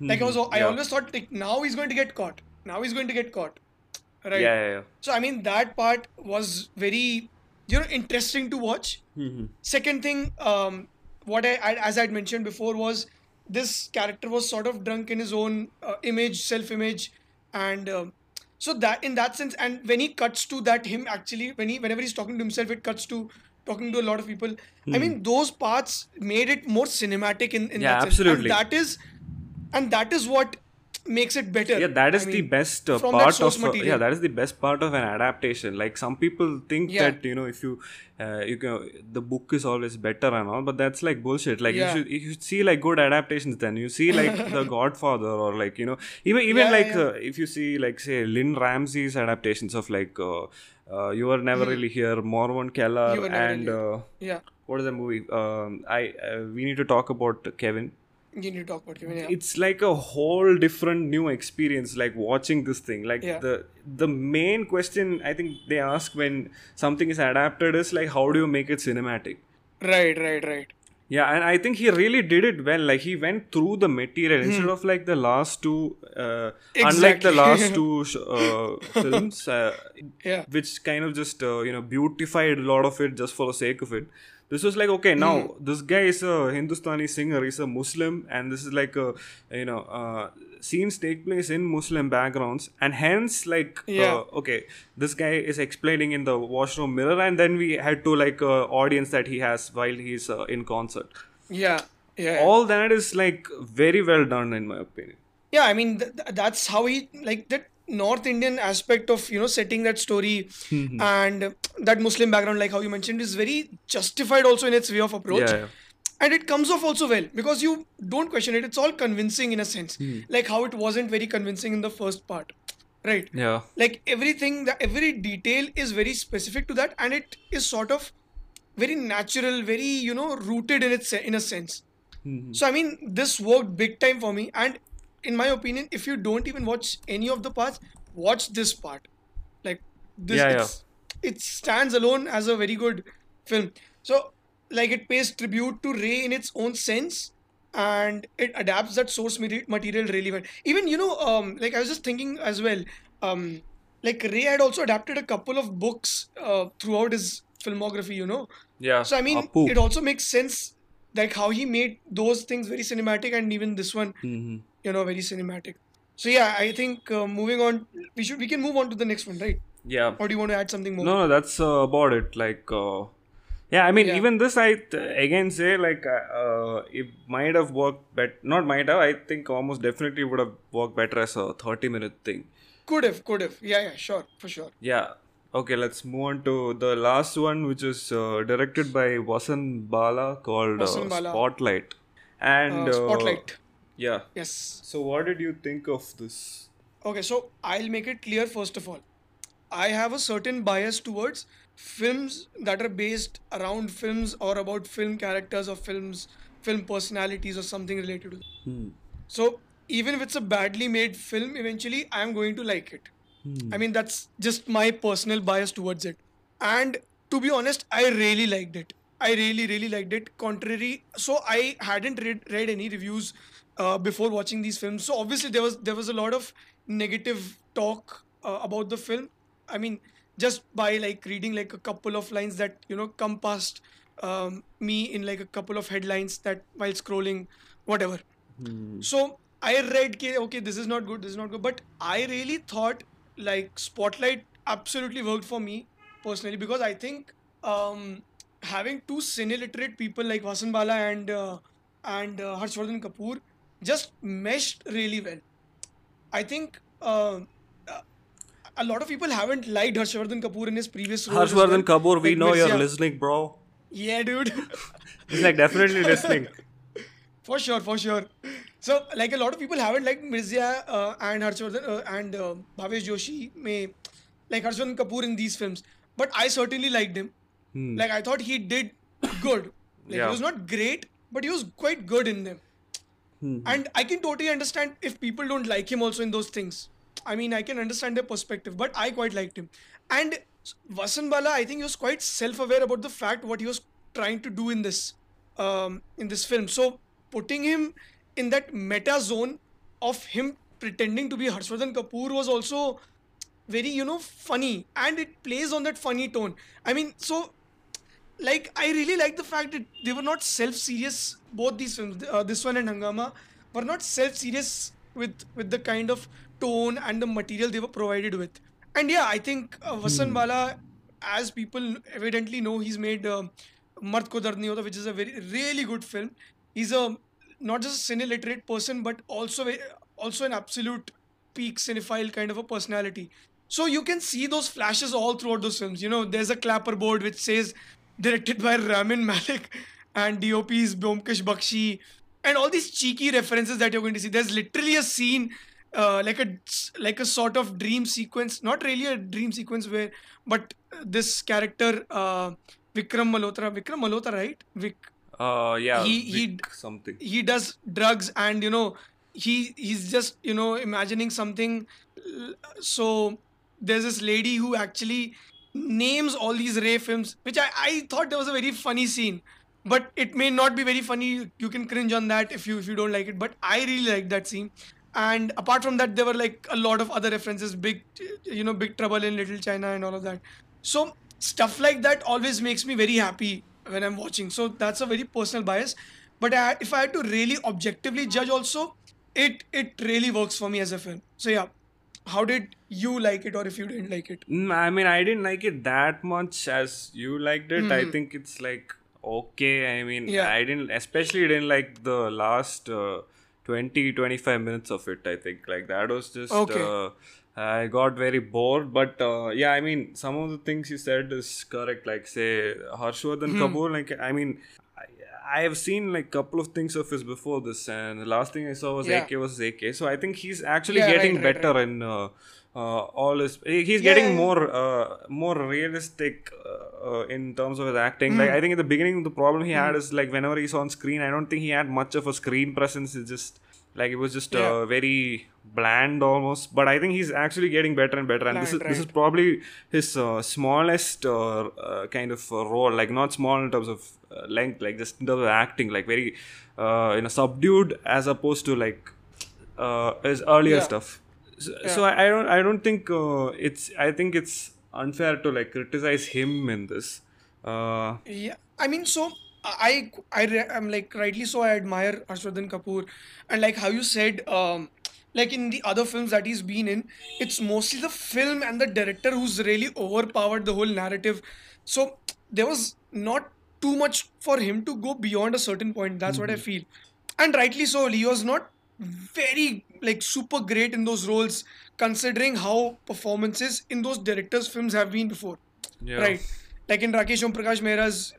Like I was, I Yeah. always thought like now he's going to get caught. Now he's going to get caught. Right. Yeah, yeah, yeah. So I mean that part was very, you know, interesting to watch. Mhm. Second thing, um, what I, I as I'd mentioned before was this character was sort of drunk in his own uh, image, self-image, and um So that in that sense, and when he cuts to that him actually when he whenever he's talking to himself, it cuts to talking to a lot of people. I mean, those parts made it more cinematic in, in Hmm. Yeah, that sense. absolutely. And that is and that is what makes it better. yeah that is I the mean, best uh, part of uh, yeah that is the best part of an adaptation like some people think Yeah. that you know if you uh, you can the book is always better and all but that's like bullshit like Yeah. you should you should see like good adaptations then you see like the godfather or like you know even even Yeah, like. Uh, if you see like say Lynne Ramsay's adaptations of like uh, uh, you were never really here Morvern Callar Hmm. You Were Never and Really uh, Yeah. what is the movie um, i uh, we need to talk about kevin You need to talk about Kevin. Yeah. it's like a whole different new experience like watching this thing like Yeah. the the main question i think they ask when something is adapted is like how do you make it cinematic Right, right, right. yeah and i think he really did it well like he went through the material instead of like the last two uh, unlike the Hmm. Last two uh, films uh, Yeah. which kind of just uh, you know beautified a lot of it just for the sake of it this was like okay now Hmm. this guy is a hindustani singer he's a muslim and this is like a you know uh, scenes take place in muslim backgrounds and hence like Yeah. uh, okay this guy is explaining in the washroom mirror and then we had to like uh, audience that he has while he's uh, in concert Yeah. Yeah. all that is like very well done in my opinion yeah i mean th- th- that's how he like that north indian aspect of you know setting that story Hmm. and that muslim background like how you mentioned is very justified also in its way of approach Yeah, yeah. and it comes off also well because you don't question it it's all convincing in a sense Hmm. like how it wasn't very convincing in the first part right yeah like everything that every detail is very specific to that and it is sort of very natural very you know rooted in its in a sense Hmm. so i mean this worked big time for me and in my opinion if you don't even watch any of the parts watch this part like this Yeah, yeah. it stands alone as a very good film so like it pays tribute to ray in its own sense and it adapts that source material really well even you know um like i was just thinking as well um like ray had also adapted a couple of books uh, throughout his filmography you know yeah so I mean, Apu. it also makes sense like how he made those things very cinematic, and even this one, Mhm. You know, very cinematic. So yeah, I think uh, moving on, we should we can move on to the next one, right? yeah Or do you want to add something more? No, no, that's uh, about it. Like, uh, yeah, I mean, Yeah. even this, I th- again say, like, uh, uh, it might have worked, but not might have. I think almost definitely would have worked better as a thirty-minute thing. Could have, could have. Yeah, yeah, sure, for sure. Yeah. Okay, let's move on to the last one, which is uh, directed by Vasan Bala, called uh, Vasan Bala. Spotlight. And Uh, Spotlight. Yeah. Yes. So, what did you think of this? Okay, so I'll make it clear first of all. I have a certain bias towards films that are based around films or about film characters or films, film personalities or something related to that. Hmm. So even if it's a badly made film, eventually I am going to like it. Hmm. I mean, that's just my personal bias towards it. And to be honest, I really liked it. I really, really liked it. Contrary, so I hadn't read, read any reviews uh, before watching these films. So obviously there was there was a lot of negative talk uh, about the film. I mean, just by like reading like a couple of lines that you know come past um, me in like a couple of headlines that while scrolling, whatever. So I read, "K, okay, this is not good, this is not good. But I really thought like Spotlight absolutely worked for me personally because I think um, having two cine literate people like Vasan Bala and uh, and uh, Harshvardhan Kapoor just meshed really well. I think uh, a lot of people haven't liked Harshvardhan Kapoor in his previous roles. Harshvardhan well. Kapoor, we Like know you're Mirzya. listening, bro. Yeah, dude. He's like definitely listening. For sure, for sure. So, like a lot of people haven't liked Mirzya uh, and Harshvardhan uh, and uh, Bhavesh Joshi, may like Harshvardhan Kapoor in these films. But I certainly liked him. Like I thought he did good. Like Yeah. he was not great, but he was quite good in them. And I can totally understand if people don't like him also in those things. I mean, I can understand their perspective, but I quite liked him. And Vasan Bala, I think he was quite self-aware about the fact what he was trying to do in this, um, in this film. So putting him in that meta zone of him pretending to be Harshvardhan Kapoor was also very, you know, funny, and it plays on that funny tone. I mean, so like I really like the fact that they were not self-serious. Both these films, uh, this one and Hungama, were not self-serious with with the kind of tone and the material they were provided with. And yeah, I think uh, Vasan Bala, as people evidently know, he's made uh, Mard Ko Dard Hota, which is a very really good film. He's a not just a cine literate person, but also a, also an absolute peak cinephile kind of a personality. So you can see those flashes all throughout those films. You know, there's a clapper board which says directed by Ramin Malik and DOP is Byomkesh Bakshi and all these cheeky references that you're going to see. There's literally a scene uh, like a like a sort of dream sequence, not really a dream sequence where, but this character uh, Vikram Malhotra, Vikram Malhotra, right? Vic, Uh, yeah. He- he- something. he does drugs and you know he he's just you know imagining something so there's this lady who actually names all these ray films which i i thought there was a very funny scene but it may not be very funny. You can cringe on that if you if you don't like it but i really like that scene. And apart from that there were like a lot of other references big you know big trouble in little china and all of that. So stuff like that always makes me very happy when i'm watching. So that's a very personal bias but I, if i had to really objectively judge also it it really works for me as a film. So yeah how did you like it or if you didn't like it Mm, I mean, I didn't like it that much as you liked it. I Mhm. think it's like okay. I mean, Yeah. I didn't, especially didn't like the last uh, 20 25 minutes of it. I think like that was just. Okay. Uh, I got very bored, but uh, yeah, I mean, some of the things you said is correct. Like, say, Harshvardhan Hmm. Kapoor, like, I mean, I, have seen like couple of things of his before this, and the last thing I saw was Yeah. AK was AK. So I think he's actually Yeah, right, getting right, better in uh, uh, all his. He's Yeah, getting more uh, more realistic uh, uh, in terms of his acting. Like Hmm. I think at the beginning the problem he had is like whenever he's on screen, I don't think he had much of a screen presence. It's just like it was just Yeah. uh, very bland almost. But I think he's actually getting better and better. And this is Bland, this is probably his uh, smallest uh, uh, kind of uh, role. Like not small in terms of uh, length, like just in terms of acting, like very uh, you know subdued as opposed to like uh, his earlier Yeah. stuff. So, Yeah. so I, I don't I don't think uh, it's I think it's unfair to like criticize him in this. Uh, Yeah, I mean, so I I I'm like rightly so. I admire Harshvardhan Kapoor, and like how you said, um, like in the other films that he's been in, it's mostly the film and the director who's really overpowered the whole narrative. So there was not too much for him to go beyond a certain point. That's what I feel, and rightly so. Leo's not very like super great in those roles, considering how performances in those directors' films have been before. yeah. Right. Like in Rakesh Om Prakash Mehra's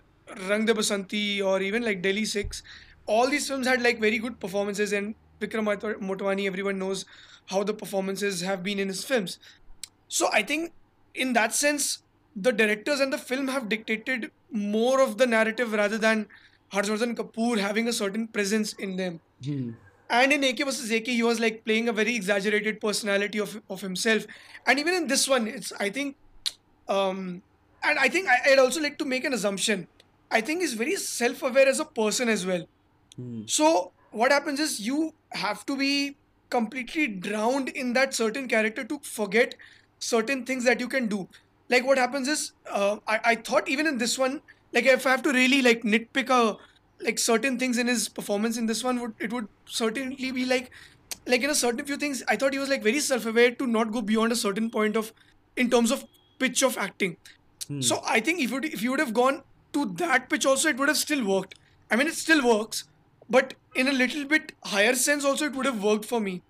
Rang De Basanti or even like Delhi 6, all these films had like very good performances and Vikram Mot- Motwani, everyone knows how the performances have been in his films. So I think in that sense, the directors and the film have dictated more of the narrative rather than Harshvardhan Kapoor having a certain presence in them. And in AK versus AK, he was like playing a very exaggerated personality of, of himself. And even in this one, it's I think um and I think I, I'd also like to make an assumption. I think is very self-aware as a person as well. So what happens is you have to be completely drowned in that certain character to forget certain things that you can do. Like what happens is uh, I, I thought even in this one, like if I have to really like nitpick a like certain things in his performance in this one would it would certainly be like like in a certain few things I thought he was like very self-aware to not go beyond a certain point of in terms of pitch of acting. So I think if you if you would have gone to that pitch also, it would have still worked. I mean, it still works, but in a little bit higher sense also, it would have worked for me.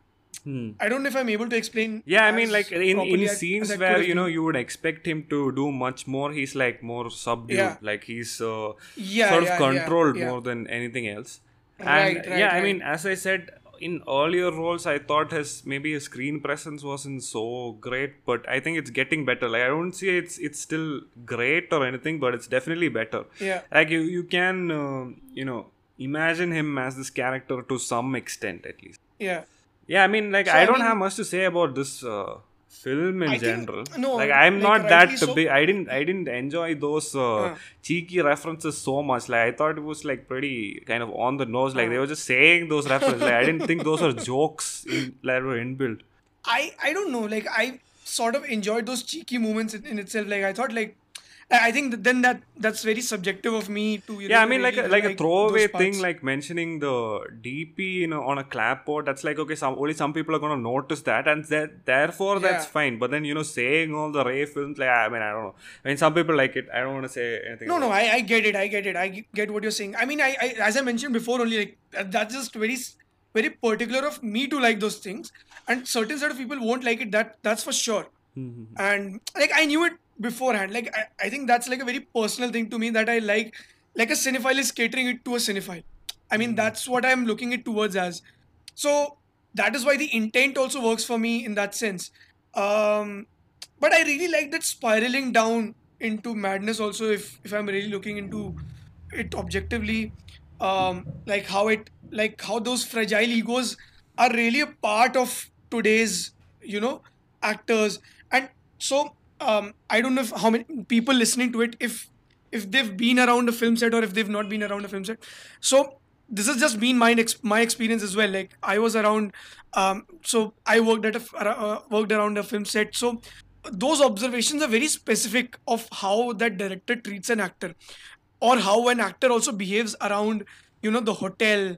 Hmm. I don't know if I'm able to explain. Yeah, I mean, like in, in as- as scenes where you know you would expect him to do much more, he's like more subdued, Yeah. like he's uh, Yeah, sort yeah, of controlled more than anything else. And right, yeah, I mean, as I said, in earlier roles, I thought his maybe his screen presence wasn't so great, but I think it's getting better. Like I don't see it's it's still great or anything, but it's definitely better. Yeah. Like you you can uh, you know imagine him as this character to some extent at least. Yeah. Yeah, I mean, like So, I, I don't have much to say about this uh, film in I think- general. no, like I'm like, not that so- big. I didn't. I didn't enjoy those uh, Uh. cheeky references so much. Like I thought it was like pretty kind of on the nose. Like they Uh. were just saying those references. like I didn't think those are jokes in, that were inbuilt. I I don't know. Like I sort of enjoyed those cheeky moments in, in itself. Like I thought like, I I think that then that that's very subjective of me to you yeah, I mean, like a, like a throwaway thing, like mentioning the DP, you know, on a clapboard. That's like okay, some only some people are gonna notice that, and that therefore that's fine. But then you know, saying all the Ray films, like I mean, I don't know. I mean, some people like it. I don't want to say anything. No, no, I, I get it. I get it. I get what you're saying. I mean, I, I as I mentioned before, only like that's just very very particular of me to like those things, and certain set of people won't like it. That that's for sure. Hmm, hmm, hmm. And like I knew it beforehand. Like I, I think that's like a very personal thing to me that I like. Like a cinephile is catering it to a cinephile. I mean, that's what I'm looking it towards as. So that is why the intent also works for me in that sense. Um, but I really like that spiraling down into madness also if if I'm really looking into it objectively. Um, like how it like how those fragile egos are really a part of today's you know actors and so um, I don't know if how many people listening to it if if they've been around a film set or if they've not been around a film set. So this has just been my ex- my experience as well. Like I was around, um, so I worked at a uh, worked around a film set. So those observations are very specific of how that director treats an actor, or how an actor also behaves around you know the hotel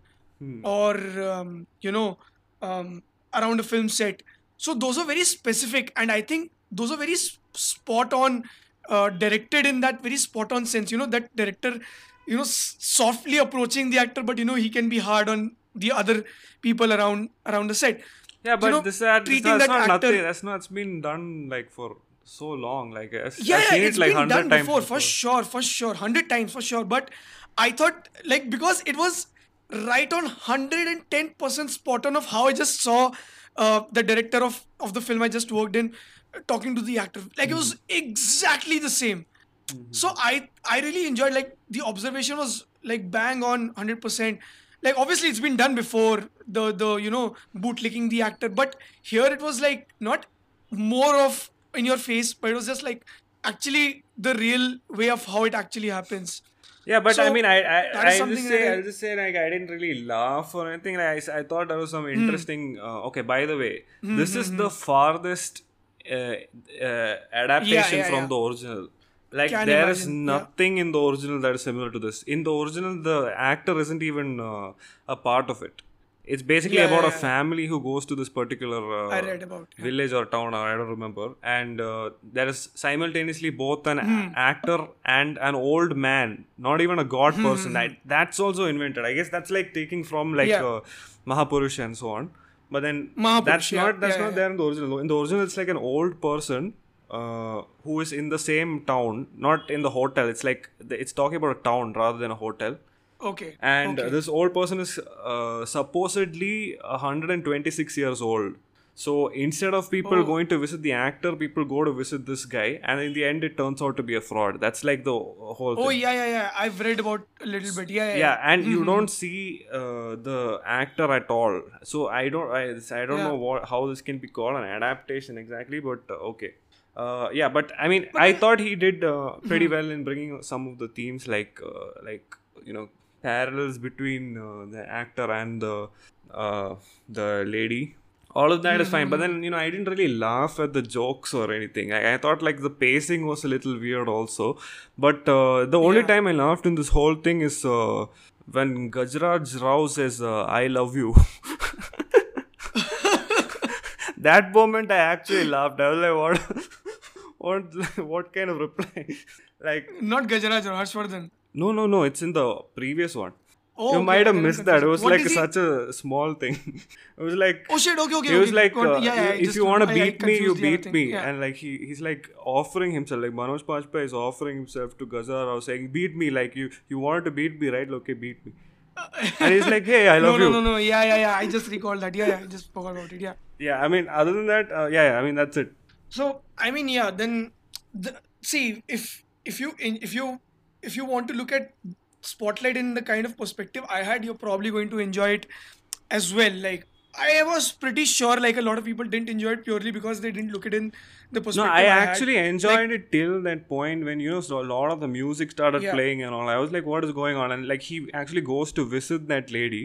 or um, you know um, around a film set. So those are very specific, and I think those are very spot on, uh, directed in that very spot on sense. You know that director, you know, s- softly approaching the actor, but you know he can be hard on the other people around around the set. Yeah, but know, this that treating that's that not actor- nothing. That's not. It's been done like for so long. Like I've, yeah, I've seen it's it like been hundred done times before, for sure, for sure, hundred times for sure. But I thought like because it was right on hundred and ten percent spot on of how I just saw uh, the director of of the film I just worked in uh, talking to the actor. Like it was Mm-hmm. exactly the same. So I I really enjoyed like the observation was like bang on hundred percent. Like obviously it's been done before the the you know bootlicking the actor, but here it was like not more of in your face, but it was just like actually the real way of how it actually happens. Yeah, but I mean, I I, I just say I- I'll just say like I didn't really laugh or anything. Like, I I thought there was some Hmm. interesting. Uh, okay, by the way, this is the farthest uh, uh, adaptation yeah, from yeah. the original. Like Can there is imagine, yeah. nothing in the original that is similar to this. In the original, the actor isn't even uh, a part of it. It's basically Yeah, about yeah, a family who goes to this particular uh, about, yeah. village or town, or I don't remember. And uh, there is simultaneously both an Hmm. actor and an old man, not even a god Hmm, person. I, that's also invented. I guess that's like taking from like Yeah. uh, Mahapurush and so on. But then Mahapurush, that's not that's yeah, not yeah. there in the original. In the original, it's like an old person uh, who is in the same town, not in the hotel. It's like it's talking about a town rather than a hotel. Okay. And okay. this old person is uh, supposedly 126 years old. So instead of people Oh. going to visit the actor, people go to visit this guy, and in the end, it turns out to be a fraud. That's like the whole Oh thing. yeah, yeah, yeah. I've read about a little bit. Yeah, yeah. Yeah, and you don't see uh, the actor at all. So I don't, I, I don't Yeah. know what how this can be called an adaptation exactly, but uh, okay. Uh, yeah, but I mean, I thought he did uh, pretty well in bringing some of the themes, like uh, like you know parallels between uh, the actor and the uh, the lady. All of that is fine, but then you know I didn't really laugh at the jokes or anything. I, I thought like the pacing was a little weird also. But uh, the only Yeah. time I laughed in this whole thing is uh, when Gajraj Rao says uh, "I love you." that moment I actually laughed. I was like, "What? what? What kind of reply?" like, Not Gajaraj or Harshvardhan. no, no, no. It's in the previous one. Oh, you okay, might have missed that. It was What like such a small thing. it was like Oh shit! Okay, okay. he was okay. like, Got- uh, yeah, yeah, if you want to beat me, you confused the other beat me. Yeah. And like he, he's like offering himself, like Manoj Bajpayee is offering himself to Gajraj Rao, saying, "Beat me, like you, you wanted to beat me, right? Okay, beat me." and he's like, "Hey, I no, love no, you." no, no. no, Yeah, yeah, yeah. I just recalled that. Yeah, yeah. I just forgot about it. Yeah. Yeah, I mean, other than that, uh, yeah, yeah, I mean, that's it. So I mean, yeah. Then, the, see if if you if you if you want to look at Spotlight in the kind of perspective I had, you're probably going to enjoy it as well. Like I was pretty sure, like a lot of people didn't enjoy it purely because they didn't look it in the perspective. No. I had. actually enjoyed it till that point when you know so a lot of the music started Yeah. playing and all. I was like, "What is going on?" And like he actually goes to visit that lady.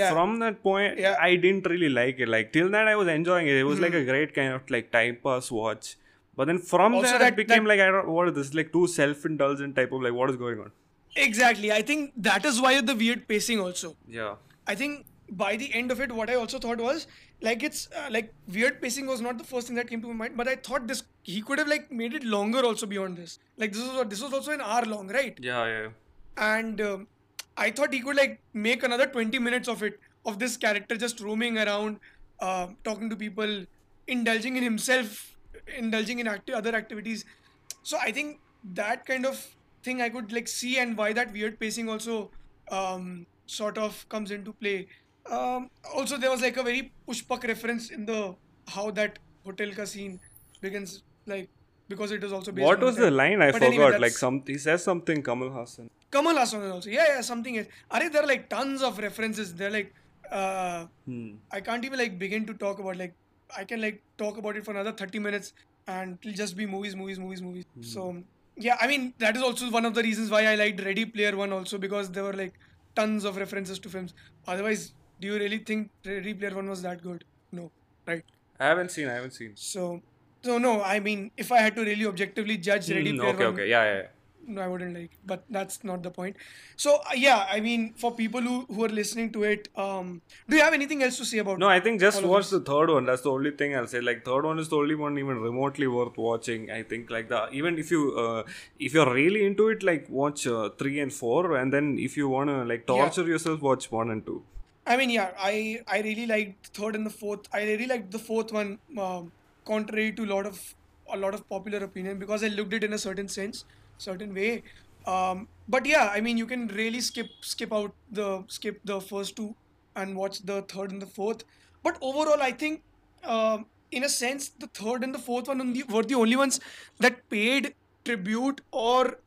Yeah. From that point, Yeah. Hmm. I didn't really like it. Like till that, I was enjoying it. It was like a great kind of like time pass watch. But then from Also there that- it became that- like I don't what is this like too self-indulgent type of like what is going on? Exactly. I think that is why the weird pacing also. Yeah. I think by the end of it, what I also thought was like it's uh, like weird pacing was not the first thing that came to my mind, but I thought this he could have like made it longer also beyond this. Like this was this was also an hour long, right? Yeah, yeah. And um, I thought he could like make another twenty minutes of it of this character just roaming around, uh, talking to people, indulging in himself, indulging in acti- other activities. So I think that kind of thing I could like see and why that weird pacing also um, sort of comes into play. Um, also, there was like a very pushpak reference in the how that hotel ka scene begins, like because it is also based What was the line? I But anyway, forgot. like some he says something Kamal Haasan. Kamal Haasan also. Yeah, yeah, something is. Are there are like tons of references? They're like, uh, Hmm. I can't even like begin to talk about like I can like talk about it for another 30 minutes and it'll just be movies, movies, movies, movies. So yeah, I mean that is also one of the reasons why I liked Ready Player One also because there were like tons of references to films. Otherwise, do you really think Ready Player One was that good? No, right? I haven't seen. I haven't seen. So, so no, I mean if I had to really objectively judge Ready Hmm, Player okay, One, okay. Yeah, yeah. yeah. No, I wouldn't like, but that's not the point. So uh, yeah, I mean, for people who, who are listening to it, um, do you have anything else to say about? No, I think just watch the third one. That's the only thing I'll say. Like third one is the only one even remotely worth watching. I think like the even if you uh, if you're really into it, like watch uh, three and four, and then if you wanna like Yeah. torture yourself, watch one and two. I mean, yeah, I I really liked third and the fourth. I really liked the fourth one, um, contrary to a lot of a lot of popular opinion, because I looked it in a certain sense, certain way. Um, but yeah, I mean, you can really skip skip out the skip the first two and watch the third and the fourth. But overall, I think, um, in a sense, the third and the fourth one were the only ones that paid tribute or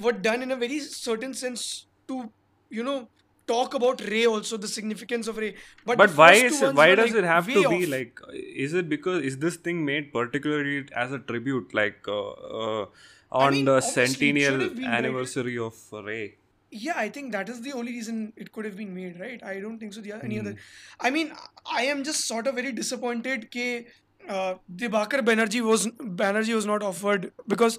were done in a very certain sense to you know talk about Ray also the significance of Ray. But, But why is it, why does like, it have to be off. like? Is it because is this thing made particularly as a tribute, like uh, uh, on mean, the obviously it should centennial been made- anniversary of Ray? Yeah, I think that is the only reason it could have been made, right? I don't think so. The any Hmm. other. I mean, I am just sort of very disappointed that uh, Dibakar Banerjee was Banerjee was not offered because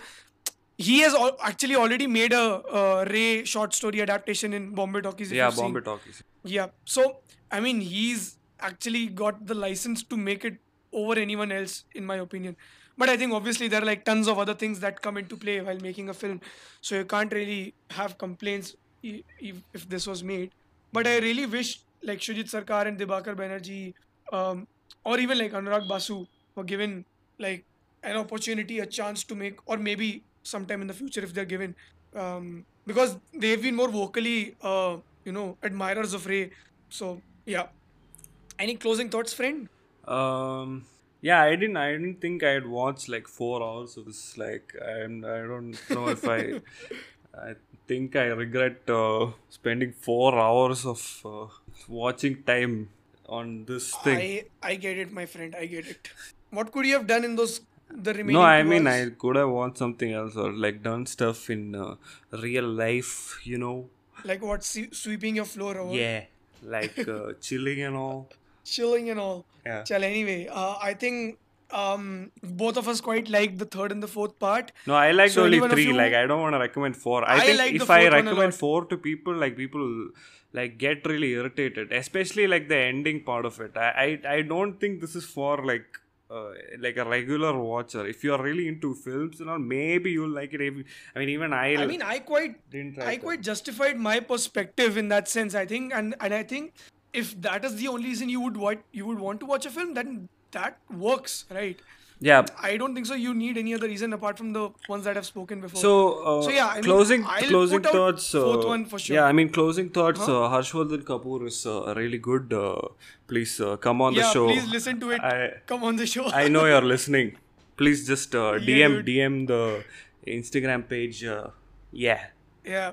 he has al- actually already made a uh, Ray short story adaptation in Bombay Talkies. Yeah, you've seen. Bombay Talkies. Yeah. So, I mean, he's actually got the license to make it over anyone else, in my opinion. But I think obviously there are like tons of other things that come into play while making a film. So you can't really have complaints if, if this was made. But I really wish like Shoojit Sircar and Dibakar Banerjee um, or even like Anurag Basu were given like an opportunity, a chance to make, or maybe sometime in the future if they're given, um, because they've been more vocally, uh, you know, admirers of Ray. So yeah. Any closing thoughts, friend? Um. Yeah, I didn't. I didn't think I'd watch like four hours of this. Like, I'm. I don't know if I. I think I regret uh, spending four hours of uh, watching time on this thing. I I get it, my friend. I get it. What could you have done in those the remaining? no, I mean hours? I could have watched something else or like done stuff in uh, real life. You know. like what swe- sweeping your floor over, Yeah. Like uh, chilling and all. Chilling and all. Yeah. Chal, anyway, uh, I think um, both of us quite like the third and the fourth part. No, I liked So only three. you- Like I don't want to recommend four. I, I think like if I fourth one a recommend four to people, like people like get really irritated, especially like the ending part of it. I I, I don't think this is for like. Uh, like a regular watcher, if you are really into films, you know, maybe you'll like it. If, I mean, even I, I mean, I quite didn't try I that. quite justified my perspective in that sense. I think, and and I think if that is the only reason you would what you would want to watch a film, then that works, right? yeah. I don't think so. You need any other reason apart from the ones that I've spoken before. So, uh, So, yeah, I closing I'll closing thoughts. Uh, fourth one for sure. Yeah, I mean, closing thoughts. Uh, Harshvardhan Kapoor is uh, really good. Uh, please uh, come on yeah, the show. please listen to it. I Come on the show. I know you're listening. Please just uh, Yeah, DM. DM the Instagram page. Uh, yeah. Yeah.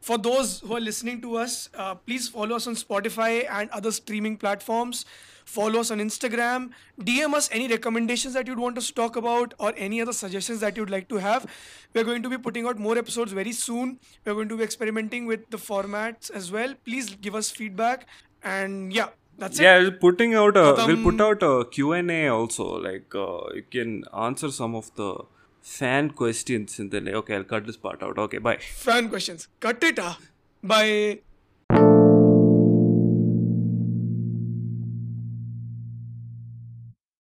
For those who are listening to us, uh, please follow us on Spotify and other streaming platforms. Follow us on Instagram. DM us any recommendations that you'd want us to talk about or any other suggestions that you'd like to have. We're going to be putting out more episodes very soon. We're going to be experimenting with the formats as well. Please give us feedback. And yeah, That's yeah it. we're putting out a we'll put out a q&a also like uh, you can answer some of the fan questions in the okay i'll cut this part out okay bye Fan questions. Cut it ah. Bye.